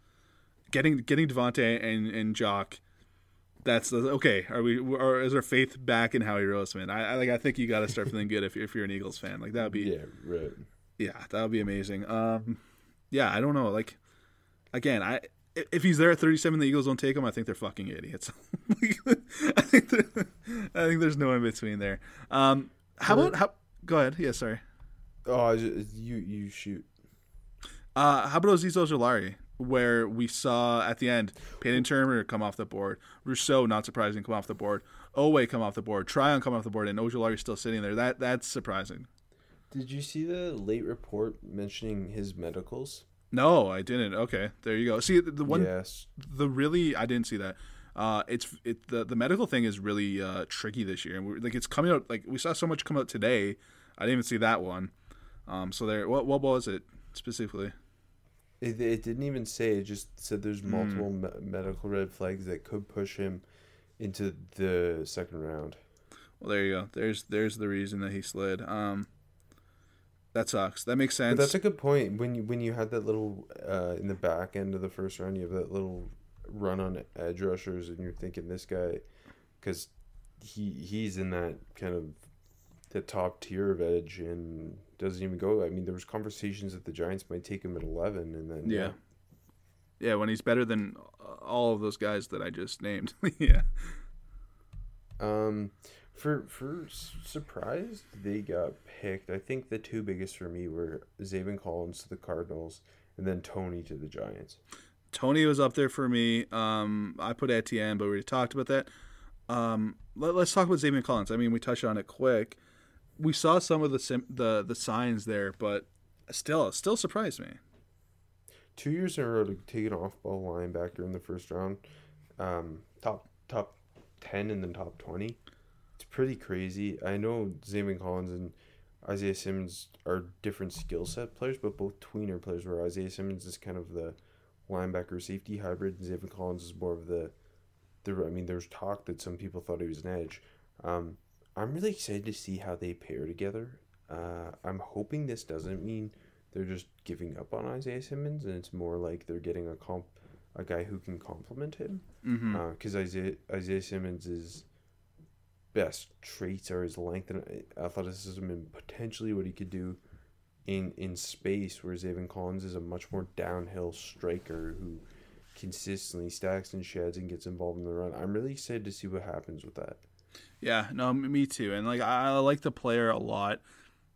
getting getting Davante and and Jock. That's the, okay. Are we or is our faith back in Howie Roseman? I, I like. I think you got to start feeling good if if you're an Eagles fan. Like that would be yeah right. Yeah, that would be amazing. Um, yeah, I don't know. Like again, I if he's there at 37, the Eagles don't take him. I think they're fucking idiots. I think I think there's no in between there. Um, how about how? Go ahead. Yeah, sorry. Oh, you you shoot. Uh, how about Azeez Ojulari, where we saw at the end Peyton Turner come off the board, Rousseau, not surprising, come off the board, Oweh come off the board, Tryon come off the board, and Ojulari still sitting there. That that's surprising. Did you see the late report mentioning his medicals? No, I didn't. Okay, there you go. See the, one, yes. the really I didn't see that. Uh, it's it the the medical thing is really uh, tricky this year, and we're, like it's coming out like we saw so much come out today. I didn't even see that one. Um, so there, what what was it specifically? It, it didn't even say. It just said there's hmm. multiple mm. me- medical red flags that could push him into the second round. Well, there you go. There's there's the reason that he slid. Um, that sucks. That makes sense. But that's a good point. When you when you had that little uh, in the back end of the first round, you have that little run on edge rushers, and you're thinking this guy, because he he's in that kind of the top tier of edge and doesn't even go. I mean, there was conversations that the Giants might take him at eleven, and then yeah, yeah, yeah when he's better than all of those guys that I just named. yeah. Um, for for surprised they got picked. I think the two biggest for me were Zaven Collins to the Cardinals and then Toney to the Giants. Toney was up there for me. Um, I put Etienne, but we talked about that. Um, let, us talk about Zaven Collins. I mean, we touched on it quick. We saw some of the sim- the the signs there, but still, still surprised me. Two years in a row to take an off ball linebacker in the first round, um, top top ten and then top twenty pretty crazy. I know Zaven Collins and Isaiah Simmons are different skill set players, but both tweener players. Where Isaiah Simmons is kind of the linebacker safety hybrid, and Zaven Collins is more of the. the I mean, there's talk that some people thought he was an edge. Um, I'm really excited to see how they pair together. Uh, I'm hoping this doesn't mean they're just giving up on Isaiah Simmons, and it's more like they're getting a comp, a guy who can complement him. Because mm-hmm. uh, Isaiah Isaiah Simmons is best traits are his length and athleticism and potentially what he could do in in space, whereas Zaven Collins is a much more downhill striker who consistently stacks and sheds and gets involved in the run. I'm really excited to see what happens with that. Yeah, no, me too. And like I, like the player a lot.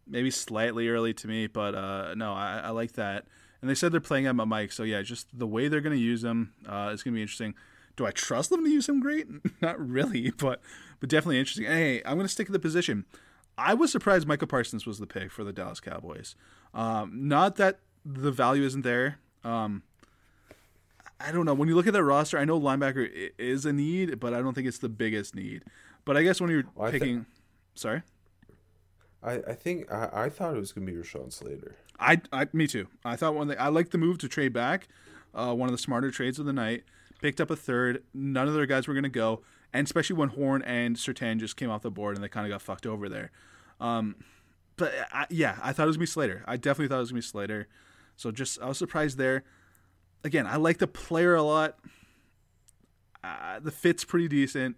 Maybe slightly early to me, but uh, no, I, I like that. And they said they're playing at my mic, so yeah, just the way they're going to use them uh, is going to be interesting. Do I trust them to use him great? Not really, but but definitely interesting. Hey, I'm going to stick to the position. I was surprised Micah Parsons was the pick for the Dallas Cowboys. Um, not that the value isn't there. Um, I don't know. When you look at that roster, I know linebacker is a need, but I don't think it's the biggest need. But I guess when you're Well, picking, sorry, I, I think I, I thought it was gonna be Rashawn Slater. I, I, me too. I thought one. Thing, I like the move to trade back. Uh, one of the smarter trades of the night. Picked up a third. None of their guys were going to go, and especially when Horn and Surtain just came off the board and they kind of got fucked over there. Um, but I, yeah, I thought it was gonna be Slater. I definitely thought it was gonna be Slater. So just I was surprised there. Again, I like the player a lot. Uh, the fit's pretty decent.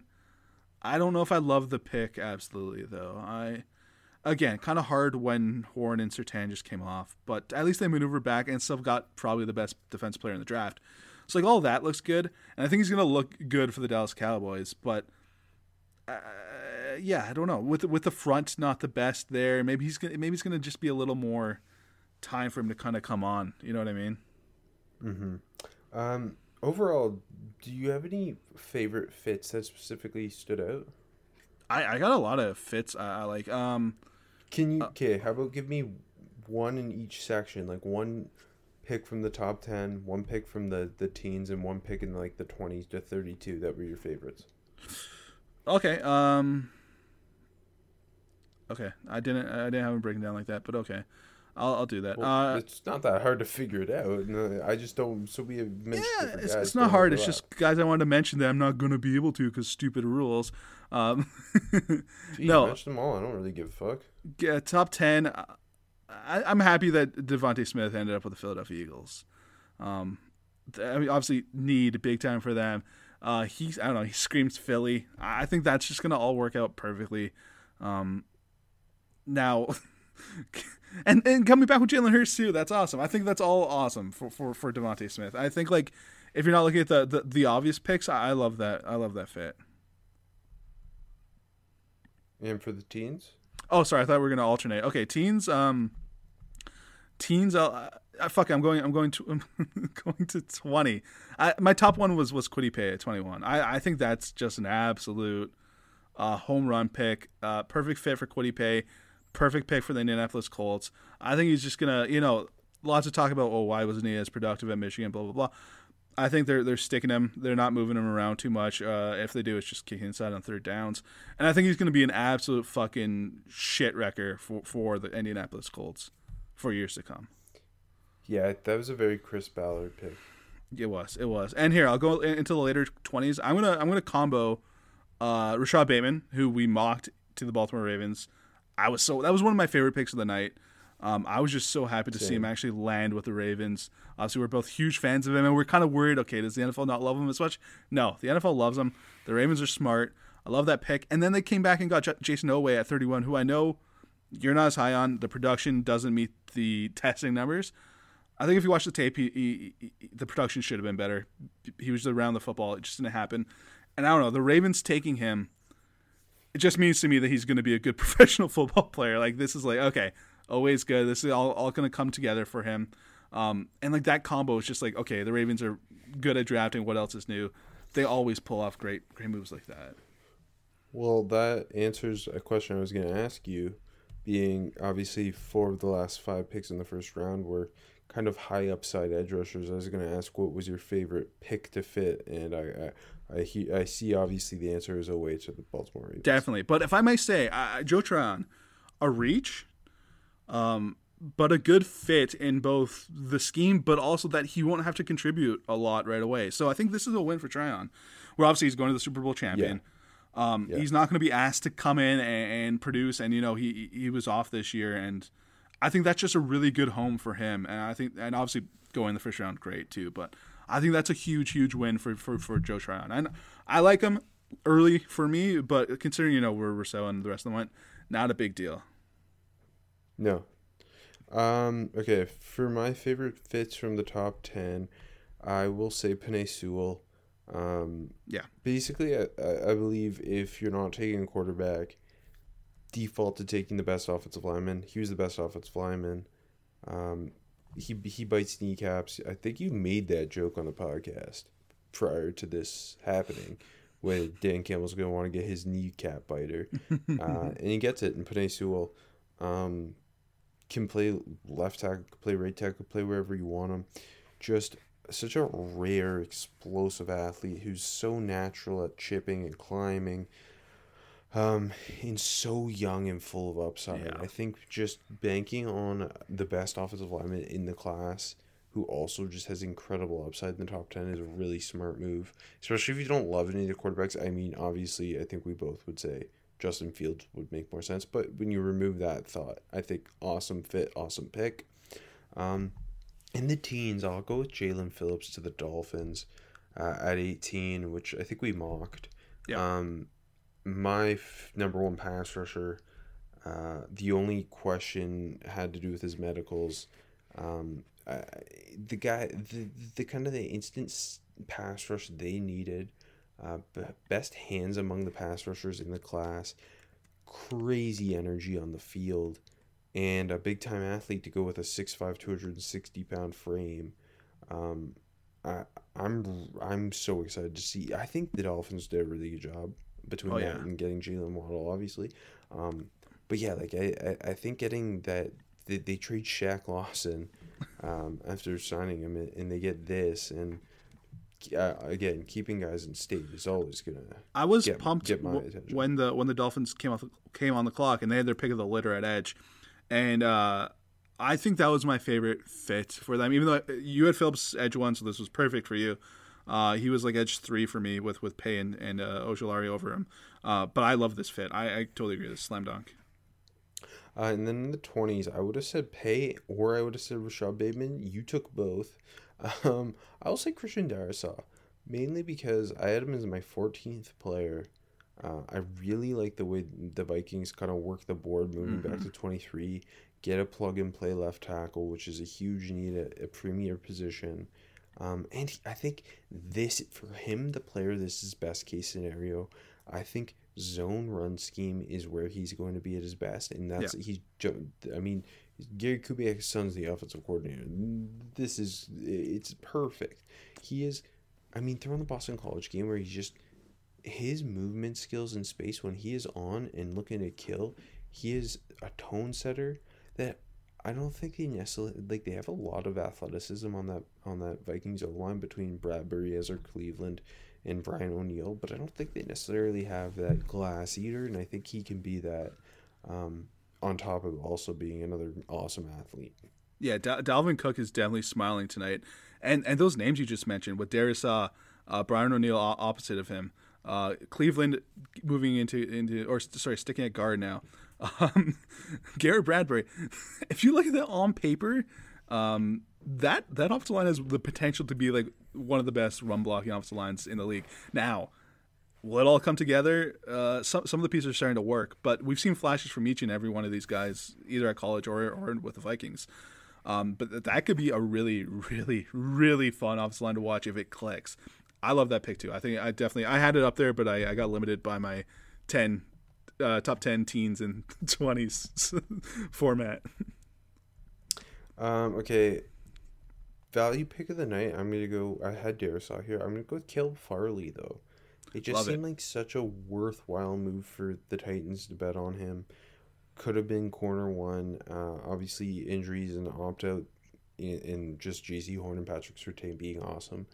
I don't know if I love the pick absolutely though. I again, kind of hard when Horn and Surtain just came off, but at least they maneuvered back and still got probably the best defense player in the draft. So like all that looks good, and I think he's gonna look good for the Dallas Cowboys. But uh, yeah, I don't know with with the front not the best there. Maybe he's gonna maybe he's gonna just be a little more time for him to kind of come on. You know what I mean? Hmm. Um, overall, do you have any favorite fits that specifically stood out? I, I got a lot of fits I, I like. Um, Can you okay? How about give me one in each section, like one pick from the top ten, one pick from the the teens, and one pick in like the twenties to thirty two that were your favorites. okay. Um, okay. I didn't I didn't have him breaking down like that, but okay. I'll, I'll do that. Well, uh, it's not that hard to figure it out. No, I just don't. So we have mentioned Yeah, it's, it's don't hard. It's just guys I wanted to mention that I'm not going to be able to because stupid rules. Um, Gee, no. mention them all. I don't really give a fuck. yeah, top ten. I, I'm happy that Devonte Smith ended up with the Philadelphia Eagles. Um, I mean, obviously need big time for them. Uh, he's I don't know. He screams Philly. I I think that's just gonna all work out perfectly. Um, now, and and coming back with Jalen Hurts too. That's awesome. I think that's all awesome for for for Devonte Smith. I think like if you're not looking at the the, the obvious picks, I, I love that. I love that fit. And for the teens, Oh, sorry. I thought we were gonna alternate. Okay, teens. Um, teens. Uh, uh, fuck. I'm going. I'm going to. I'm going to twenty. I, my top one was was Kwity Paye at twenty one. I I think that's just an absolute uh, home run pick. Uh, perfect fit for Kwity Paye. Perfect pick for the Indianapolis Colts. I think he's just gonna. You know, lots of talk about oh why wasn't he as productive at Michigan? Blah blah blah. I think they're they're sticking him. They're not moving him around too much. Uh, if they do, it's just kicking inside on third downs. And I think he's going to be an absolute fucking shit wrecker for for the Indianapolis Colts for years to come. yeah, that was a very Chris Ballard pick. It was, it was. And here I'll go into the later twenties. I'm gonna I'm gonna combo uh, Rashod Bateman, who we mocked to the Baltimore Ravens. I was so that was one of my favorite picks of the night. Um, I was just so happy to see him actually land with the Ravens. Obviously, we're both huge fans of him, and we're kind of worried. Okay, does the NFL not love him as much? No, the NFL loves him. The Ravens are smart. I love that pick. And then they came back and got J- Jayson Oweh at 31, who I know you're not as high on. The production doesn't meet the testing numbers. I think if you watch the tape, he, he, he- the production should have been better. He was around the football; it just didn't happen. And I don't know. The Ravens taking him, it just means to me that he's going to be a good professional football player. Like this is like okay, always good. This is all all going to come together for him. Um, and like that combo is just like okay, the Ravens are good at drafting. What else is new? They always pull off great great moves like that. Well, that answers a question I was going to ask you. Being obviously four of the last five picks in the first round were kind of high upside edge rushers. I was going to ask what was your favorite pick to fit, and I I I, he, I see obviously the answer is Oweh to the Baltimore Ravens. Definitely. But if I may say, uh, Joe Tryon, a reach, um, but a good fit in both the scheme, but also that he won't have to contribute a lot right away. So I think this is a win for Tryon. Where obviously he's going to the Super Bowl champion. Um, Yeah. He's not going to be asked to come in and, and produce, and you know he he was off this year, and I think that's just a really good home for him. And I think, and obviously going the first round, great too. But I think that's a huge, huge win for for, for Joe Tryon. And I like him early for me, but considering you know where Rousseau and the rest of them went, not a big deal. No. Um, okay, for my favorite fits from the top 10, I will say Penei Sewell. Um, Yeah. Basically, I, I believe if you're not taking a quarterback, default to taking the best offensive lineman. He was the best offensive lineman. Um, he, he bites kneecaps. I think you made that joke on the podcast prior to this happening. where Dan Campbell's going to want to get his kneecap biter. uh, and he gets it. And Penei Sewell um, can play left tackle, play right tackle, play wherever you want him. Just such a rare, explosive athlete who's so natural at chipping and climbing. Um, and so young and full of upside. Yeah. I think just banking on the best offensive lineman in the class, who also just has incredible upside in the top ten, is a really smart move. Especially if you don't love any of the quarterbacks. I mean, obviously, I think we both would say Justin Fields would make more sense. But when you remove that thought, I think awesome fit, awesome pick. Um, in the teens, I'll go with Jaelan Phillips to the Dolphins uh, at 18, which I think we mocked. Yeah. Um, my f- number one pass rusher. Uh, the only question had to do with his medicals. Um, I, the guy, the, the kind of the instant pass rush they needed. Uh, b- best hands among the pass rushers in the class. Crazy energy on the field and a big time athlete to go with a 6'5", 260 pound frame. Um, I, I'm I'm so excited to see. I think the Dolphins did a really good job between Oh, that yeah. and getting Jaylen Waddle, obviously. Um, but yeah, like I, I, I think getting that they, they trade Shaq Lawson um, after signing him, and they get this, and uh, again keeping guys in state is always gonna. I was Get- pumped get my attention. when the when the Dolphins came off came on the clock and they had their pick of the litter at edge, and uh, I think that was my favorite fit for them. Even though you had Phillips edge one, so this was perfect for you. Uh, he was like edge three for me with with Paye and, and uh, Ojulari over him. Uh, but I love this fit. I, I totally agree. This slam dunk. Uh, and then in the twenties, I would have said Paye or I would have said Rashod Bateman. You took both. Um, I'll say Christian Darrisaw, mainly because I had him as my fourteenth player. Uh, I really like the way the Vikings kind of work the board, moving back to twenty three. Get a plug and play left tackle, which is a huge need at a premier position. Um, and he, I think this for him, the player, this is best case scenario. I think zone run scheme is where he's going to be at his best, and that's he's. jo- I mean, Gary Kubiak's son's the offensive coordinator. This is it's perfect. He is. I mean, throw in the Boston College game where he's just his movement skills in space when he is on and looking to kill. He is a tone setter that I don't think they necessarily like. They have a lot of athleticism on that on that Vikings O line between Bradbury, Ezra Cleveland, and Brian O'Neill, but I don't think they necessarily have that glass eater, and I think he can be that. Um, on top of also being another awesome athlete. Yeah, Dal- Dalvin Cook is definitely smiling tonight, and and those names you just mentioned with Darius, uh, uh, Brian O'Neill opposite of him, uh, Cleveland moving into into or sorry sticking at guard now, um, Garrett Bradbury. If you look at that on paper, um, that that offensive line has the potential to be like one of the best run blocking offensive lines in the league. Now, will it all come together? Uh, some some of the pieces are starting to work, but we've seen flashes from each and every one of these guys, either at college or or with the Vikings. Um, but that could be a really, really, really fun offensive line to watch if it clicks. I love that pick too. I think I definitely I had it up there, but I, I got limited by my ten uh, top ten teens and twenties format. Um, okay. Value pick of the night. I'm gonna go. I had Darrisaw here. I'm gonna go with Caleb Farley though. It just Love it. seemed like such a worthwhile move for the Titans to bet on him. Could have been corner one. Uh, obviously injuries and opt out, in just Jaycee Horn and Patrick Surtain being awesome.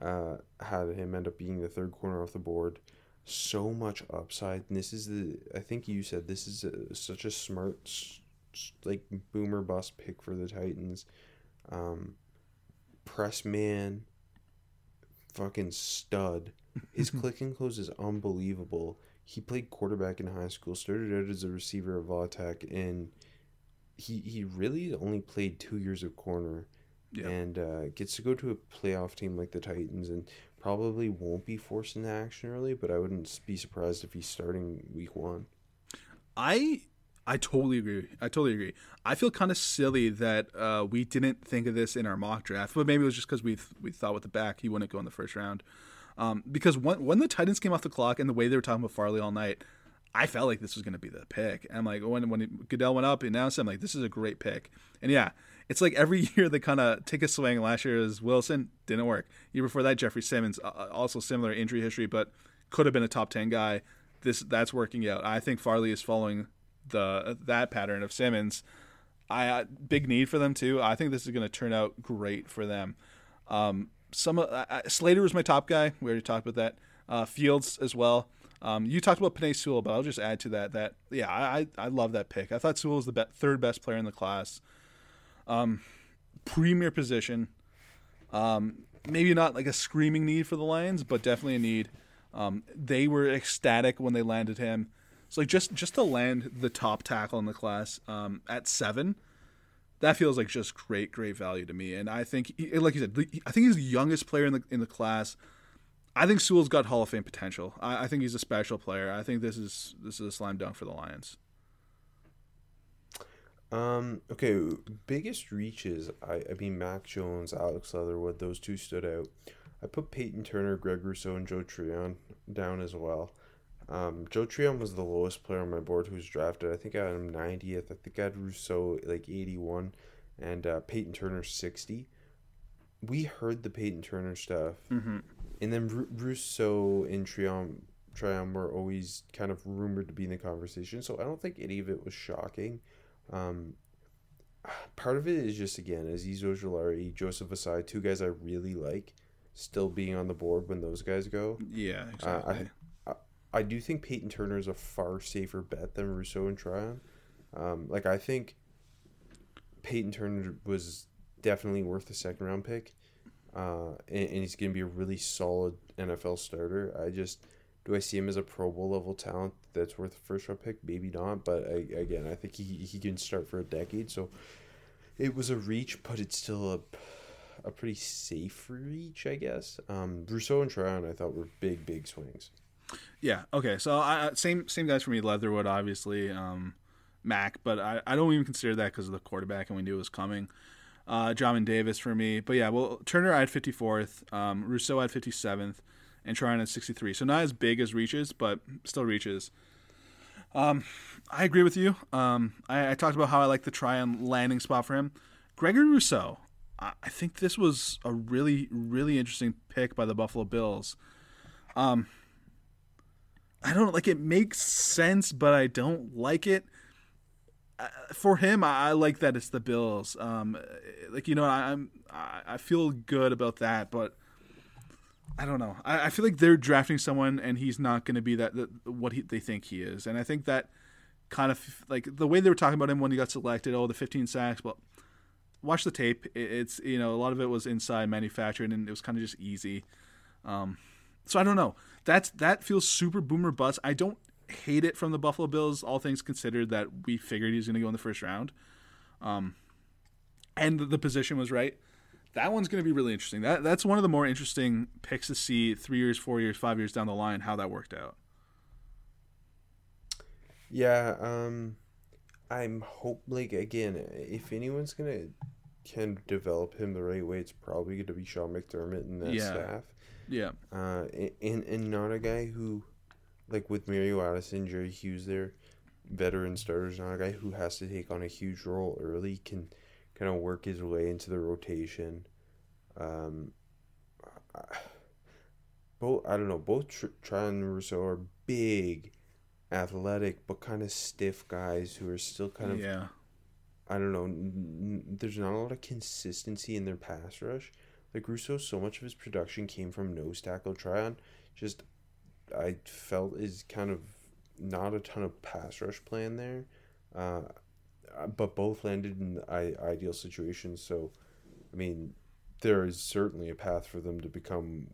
Uh, had him end up being the third corner off the board. So much upside. And this is the. I think you said this is a, such a smart, like boomer bust pick for the Titans. Um, press man, fucking stud. His click and close is unbelievable. He played quarterback in high school, started out as a receiver at Vatech, and he he really only played two years of corner, Yeah. and uh, gets to go to a playoff team like the Titans, and probably won't be forced into action early. But I wouldn't be surprised if he's starting week one. I I totally agree. I totally agree. I feel kind of silly that uh, we didn't think of this in our mock draft, but maybe it was just because we we thought with the back he wouldn't go in the first round. Um, because when when the Titans came off the clock and the way they were talking about Farley all night, I felt like this was going to be the pick. And I'm like, when when Goodell went up, and announced, it, I'm like, this is a great pick. And yeah, it's like every year they kind of take a swing. Last year was Wilson, didn't work. Year before that, Jeffrey Simmons, also similar injury history, but could have been a top ten guy. This that's working out. I think Farley is following the that pattern of Simmons. I big need for them too. I think this is going to turn out great for them. Um, some uh, Slater was my top guy. We already talked about that. Uh, Fields as well. Um, you talked about Penei Sewell, but I'll just add to that that yeah, I I love that pick. I thought Sewell was the be- third best player in the class. Um, premier position. Um, maybe not like a screaming need for the Lions, but definitely a need. Um, they were ecstatic when they landed him. So like just just to land the top tackle in the class um, at seven, that feels like just great great value to me. And I think, like you said, I think he's the youngest player in the in the class. I think Sewell's got Hall of Fame potential. I, I, think he's a special player. I think this is this is a slam dunk for the Lions. Um. Okay. Biggest reaches. I. I mean, Mac Jones, Alex Leatherwood. Those two stood out. I put Peyton Turner, Greg Rousseau, and Joe Tryon down as well. Um, Joe Tryon was the lowest player on my board who was drafted. I think I had him 90th. I think I had Rousseau like 81, and uh, Peyton Turner 60. We heard the Peyton Turner stuff. Mm-hmm and then R- Rousseau and Tryon Tryon were always kind of rumored to be in the conversation, so I don't think any of it was shocking. Um, part of it is just again Azeez Ojulari, Joseph Ossai, two guys I really like, still being on the board when those guys go. Yeah, exactly. Uh, I, I, I do think Peyton Turner is a far safer bet than Rousseau and Tryon. Um, like I think Peyton Turner was definitely worth a second round pick uh, and, and he's going to be a really solid NFL starter. I just do I see him as a Pro Bowl level talent that's worth a first round pick? Maybe not, but I, again, I think he he can start for a decade. So it was a reach, but it's still a a pretty safe reach, I guess. Um, Rousseau and Tryon, I thought were big, big swings. Yeah. Okay. So I, same same guys for me. Leatherwood, obviously. Um, Mac, but I, I don't even consider that because of the quarterback, and we knew it was coming uh, Jamin Davis for me. But yeah, well, Turner I had 54th, um, Rousseau had 57th, and Tryon at 63. So not as big as reaches, but still reaches. Um, I agree with you. Um, I, I, talked about how I like the Tryon landing spot for him. Gregory Rousseau, I, I, think this was a really, really interesting pick by the Buffalo Bills. Um, I don't like it makes sense, but I don't like it for him, I, I, like that it's the Bills. Um, like you know, I, I'm I, I feel good about that, but I don't know. I, I feel like they're drafting someone, and he's not going to be that, that what he, they think he is, and I think that kind of like the way they were talking about him when he got selected. Oh, the 15 sacks. Well, watch the tape. It, it's you know a lot of it was inside manufactured, and it was kind of just easy. Um, so I don't know. That's that feels super boomer bust. I don't hate it from the Buffalo Bills, all things considered, that we figured he was going to go in the first round. Um, and the position was right. That one's going to be really interesting. That that's one of the more interesting picks to see three years, four years, five years down the line how that worked out. Yeah, um, I'm hope like again, if anyone's gonna can develop him the right way, it's probably going to be Sean McDermott and that yeah. staff. Yeah. Uh, and and not a guy who like with Mario Addison, Jerry Hughes there, veteran starters, not a guy who has to take on a huge role early, can kind of work his way into the rotation. Um, both I don't know. Both Tr- Tryon and Rousseau are big, athletic, but kind of stiff guys who are still kind of yeah. I don't know. N- there's not a lot of consistency in their pass rush. Like Rousseau, so much of his production came from nose tackle. Tryon just I felt is kind of not a ton of pass rush plan there, uh, but both landed in I- ideal situations. So, I mean, there is certainly a path for them to become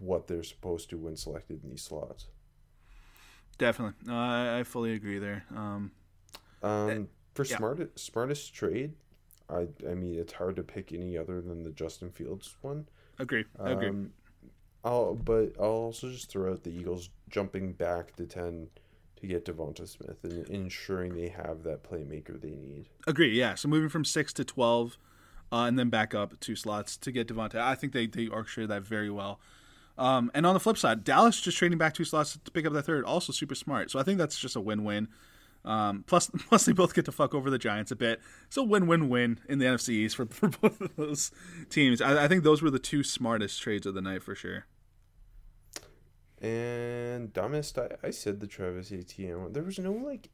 what they're supposed to when selected in these slots. Definitely, no, I, I fully agree there. Um, um, eh, for yeah. smartest smartest trade, I I mean it's hard to pick any other than the Justin Fields one. Agree. Agree. Um, I'll but I'll also just throw out the Eagles jumping back to ten to get Devonta Smith and ensuring they have that playmaker they need. Agree. Yeah. So moving from six to twelve, uh, and then back up two slots to get Devonta. I think they they orchestrated that very well. Um, and on the flip side, Dallas just trading back two slots to pick up that third, also super smart. So I think that's just a win-win. Um, plus, plus they both get to fuck over the Giants a bit. So win-win-win in the NFC East for, for both of those teams. I, I think those were the two smartest trades of the night for sure. And dumbest, I, I said the Travis Etienne. There was no like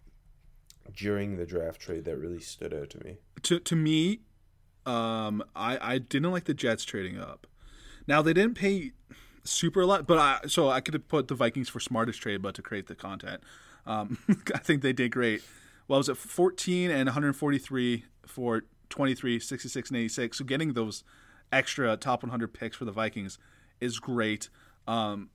during the draft trade that really stood out to me. To to me, um, I I didn't like the Jets trading up. Now they didn't pay super a lot, but I so I could have put the Vikings for smartest trade, but to create the content, um, I think they did great. Well, was it 14 and 143 for 23, 66 and 86? So getting those extra top 100 picks for the Vikings is great. Um,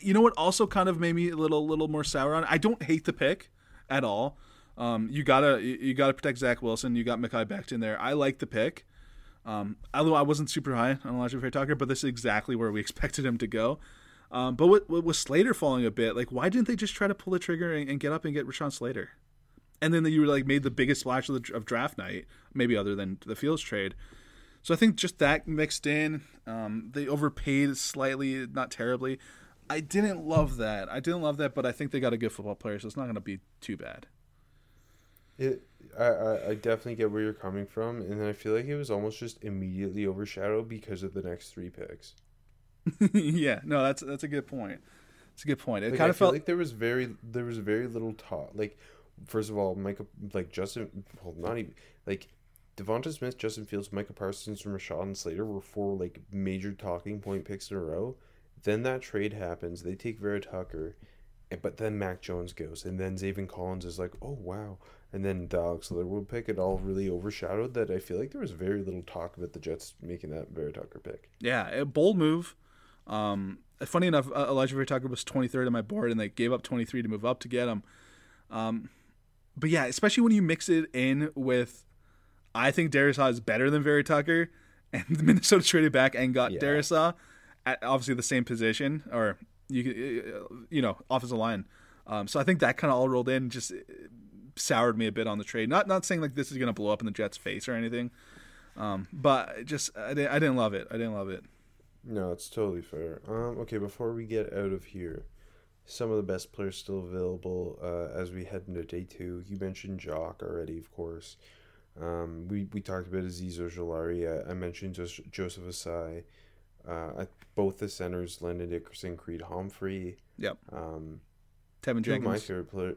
You know what? Also, kind of made me a little little more sour on. I don't hate the pick at all. Um, you gotta you gotta protect Zach Wilson. You got Mekhi Becton there. I like the pick. Um, although I wasn't super high on Alijah Vera-Tucker, but this is exactly where we expected him to go. Um, but with, with Slater falling a bit, like why didn't they just try to pull the trigger and, and get up and get Rashawn Slater? And then you were like made the biggest splash of, the, of draft night, maybe other than the Fields trade. So I think just that mixed in, um, they overpaid slightly, not terribly. I didn't love that. I didn't love that, but I think they got a good football player, so it's not going to be too bad. It, I, I, I definitely get where you're coming from, and I feel like it was almost just immediately overshadowed because of the next three picks. yeah, no, that's that's a good point. It's a good point. It Like, kind of felt like there was very there was very little talk. Like, first of all, Micah, like Justin, well, not even like Devonta Smith, Justin Fields, Micah Parsons, and Rashawn Slater were four like major talking point picks in a row. Then that trade happens. They take Vera Tucker, but then Mac Jones goes, and then Zaven Collins is like, oh wow, and then the Alex Leatherwood pick. It all really overshadowed that. I feel like there was very little talk about the Jets making that Vera Tucker pick. yeah, a bold move. Um, funny enough, uh, Alijah Vera Tucker was 23rd on my board, and they gave up 23 to move up to get him. Um, but yeah, especially when you mix it in with, I think Darrisaw is better than Vera Tucker, and Minnesota traded back and got Yeah. Darrisaw obviously the same position, or you you know offensive line. Um, so I think that kind of all rolled in, just uh, soured me a bit on the trade. Not not saying like this is gonna blow up in the Jets' face or anything, um, but just I didn't, I didn't love it. I didn't love it. No, it's totally fair. Um, okay, before we get out of here, some of the best players still available uh, as we head into day two. You mentioned Jock already, of course. Um, we, we talked about Azeez Ojulari. I, I mentioned Jos- Joseph Ossai. Uh, both the centers, Landon Dickerson, Creed Humphrey. Yep. Um, Teven of my favorite player.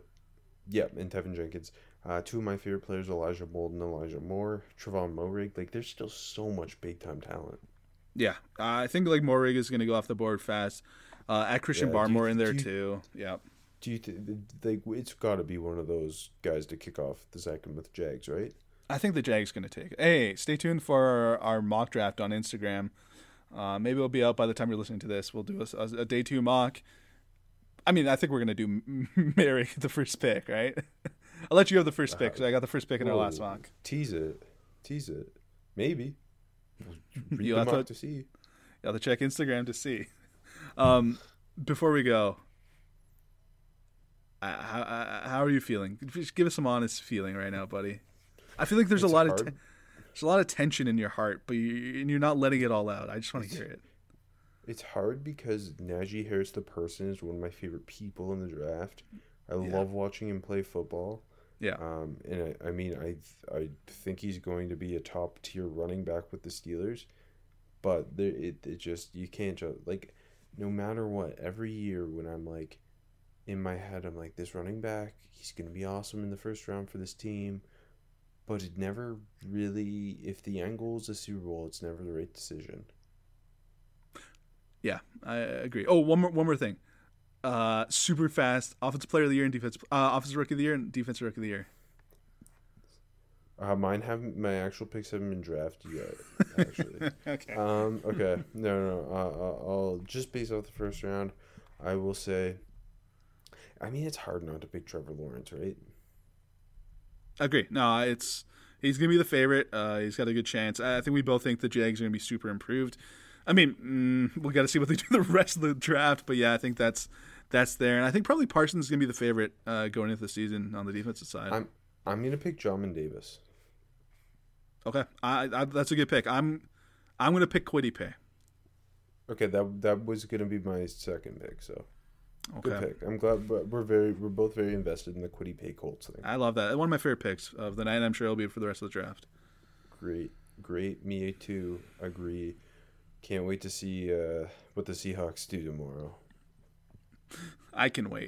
Yep, and Teven Jenkins. Uh, two of my favorite players, Elijah Molden, Elijah Moore, Trevon Moehrig. Like, there's still so much big time talent. Yeah, uh, I think like Moehrig is going to go off the board fast. Uh, add Christian Yeah, do you- Barmore in there you- too. Yeah. Do you th- like it's got to be one of those guys to kick off the second with Jags, right? I think the Jags going to take it. Hey, stay tuned for our, our mock draft on Instagram. Uh, maybe it'll be out by the time you're listening to this. We'll do a, a day two mock. I mean, I think we're going to do Mary the first pick, right? I'll let you have the first pick 'cause I got the first pick in our last mock. Tease it, tease it, maybe. Read You'll the have mock to- to see. You have to check Instagram to see. Um, before we go, uh, how, uh, how are you feeling? Just give us some honest feeling right now, buddy. I feel like there's It's a lot of hard. There's a lot of tension in your heart, but you, and you're not letting it all out. I just want to hear it. It's hard because Najee Harris, the person, is one of my favorite people in the draft. I Yeah. love watching him play football. Yeah, Um, and I, I mean, I, I think he's going to be a top tier running back with the Steelers, but there, it, it just you can't just like, no matter what. Every year when I'm like, in my head, I'm like, this running back, he's gonna be awesome in the first round for this team, but it never really. If the end goal is a Super Bowl, it's never the right decision. yeah, I agree. Oh, one more one more thing. Uh, super fast offensive player of the year and defense uh, offensive rookie of the year and defensive rookie of the year. Uh, mine haven't. My actual picks haven't been drafted yet. Actually. okay. Um. Okay. No. No. no. Uh, uh, I'll just based off the first round. I will say. I mean, it's hard not to pick Trevor Lawrence, right? Agree. No, it's he's gonna be the favorite. Uh, he's got a good chance. I think we both think the Jags are gonna be super improved. I mean, mm, we got to see what they do the rest of the draft, but yeah, I think that's that's there, and I think probably Parsons is gonna be the favorite uh, going into the season on the defensive side. I'm. I'm gonna pick Jamin Davis. okay, I, I, that's a good pick. I'm I'm gonna pick Kwity Paye. Okay. That that was gonna be my second pick. So good pick. I'm glad. But we're very. We're both very invested in the Kwity Paye Colts thing. I love that. One of my favorite picks of the night. I'm sure it'll be for the rest of the draft. Great. Great. Me too. Agree. Can't wait to see uh, what the Seahawks do tomorrow. I can wait.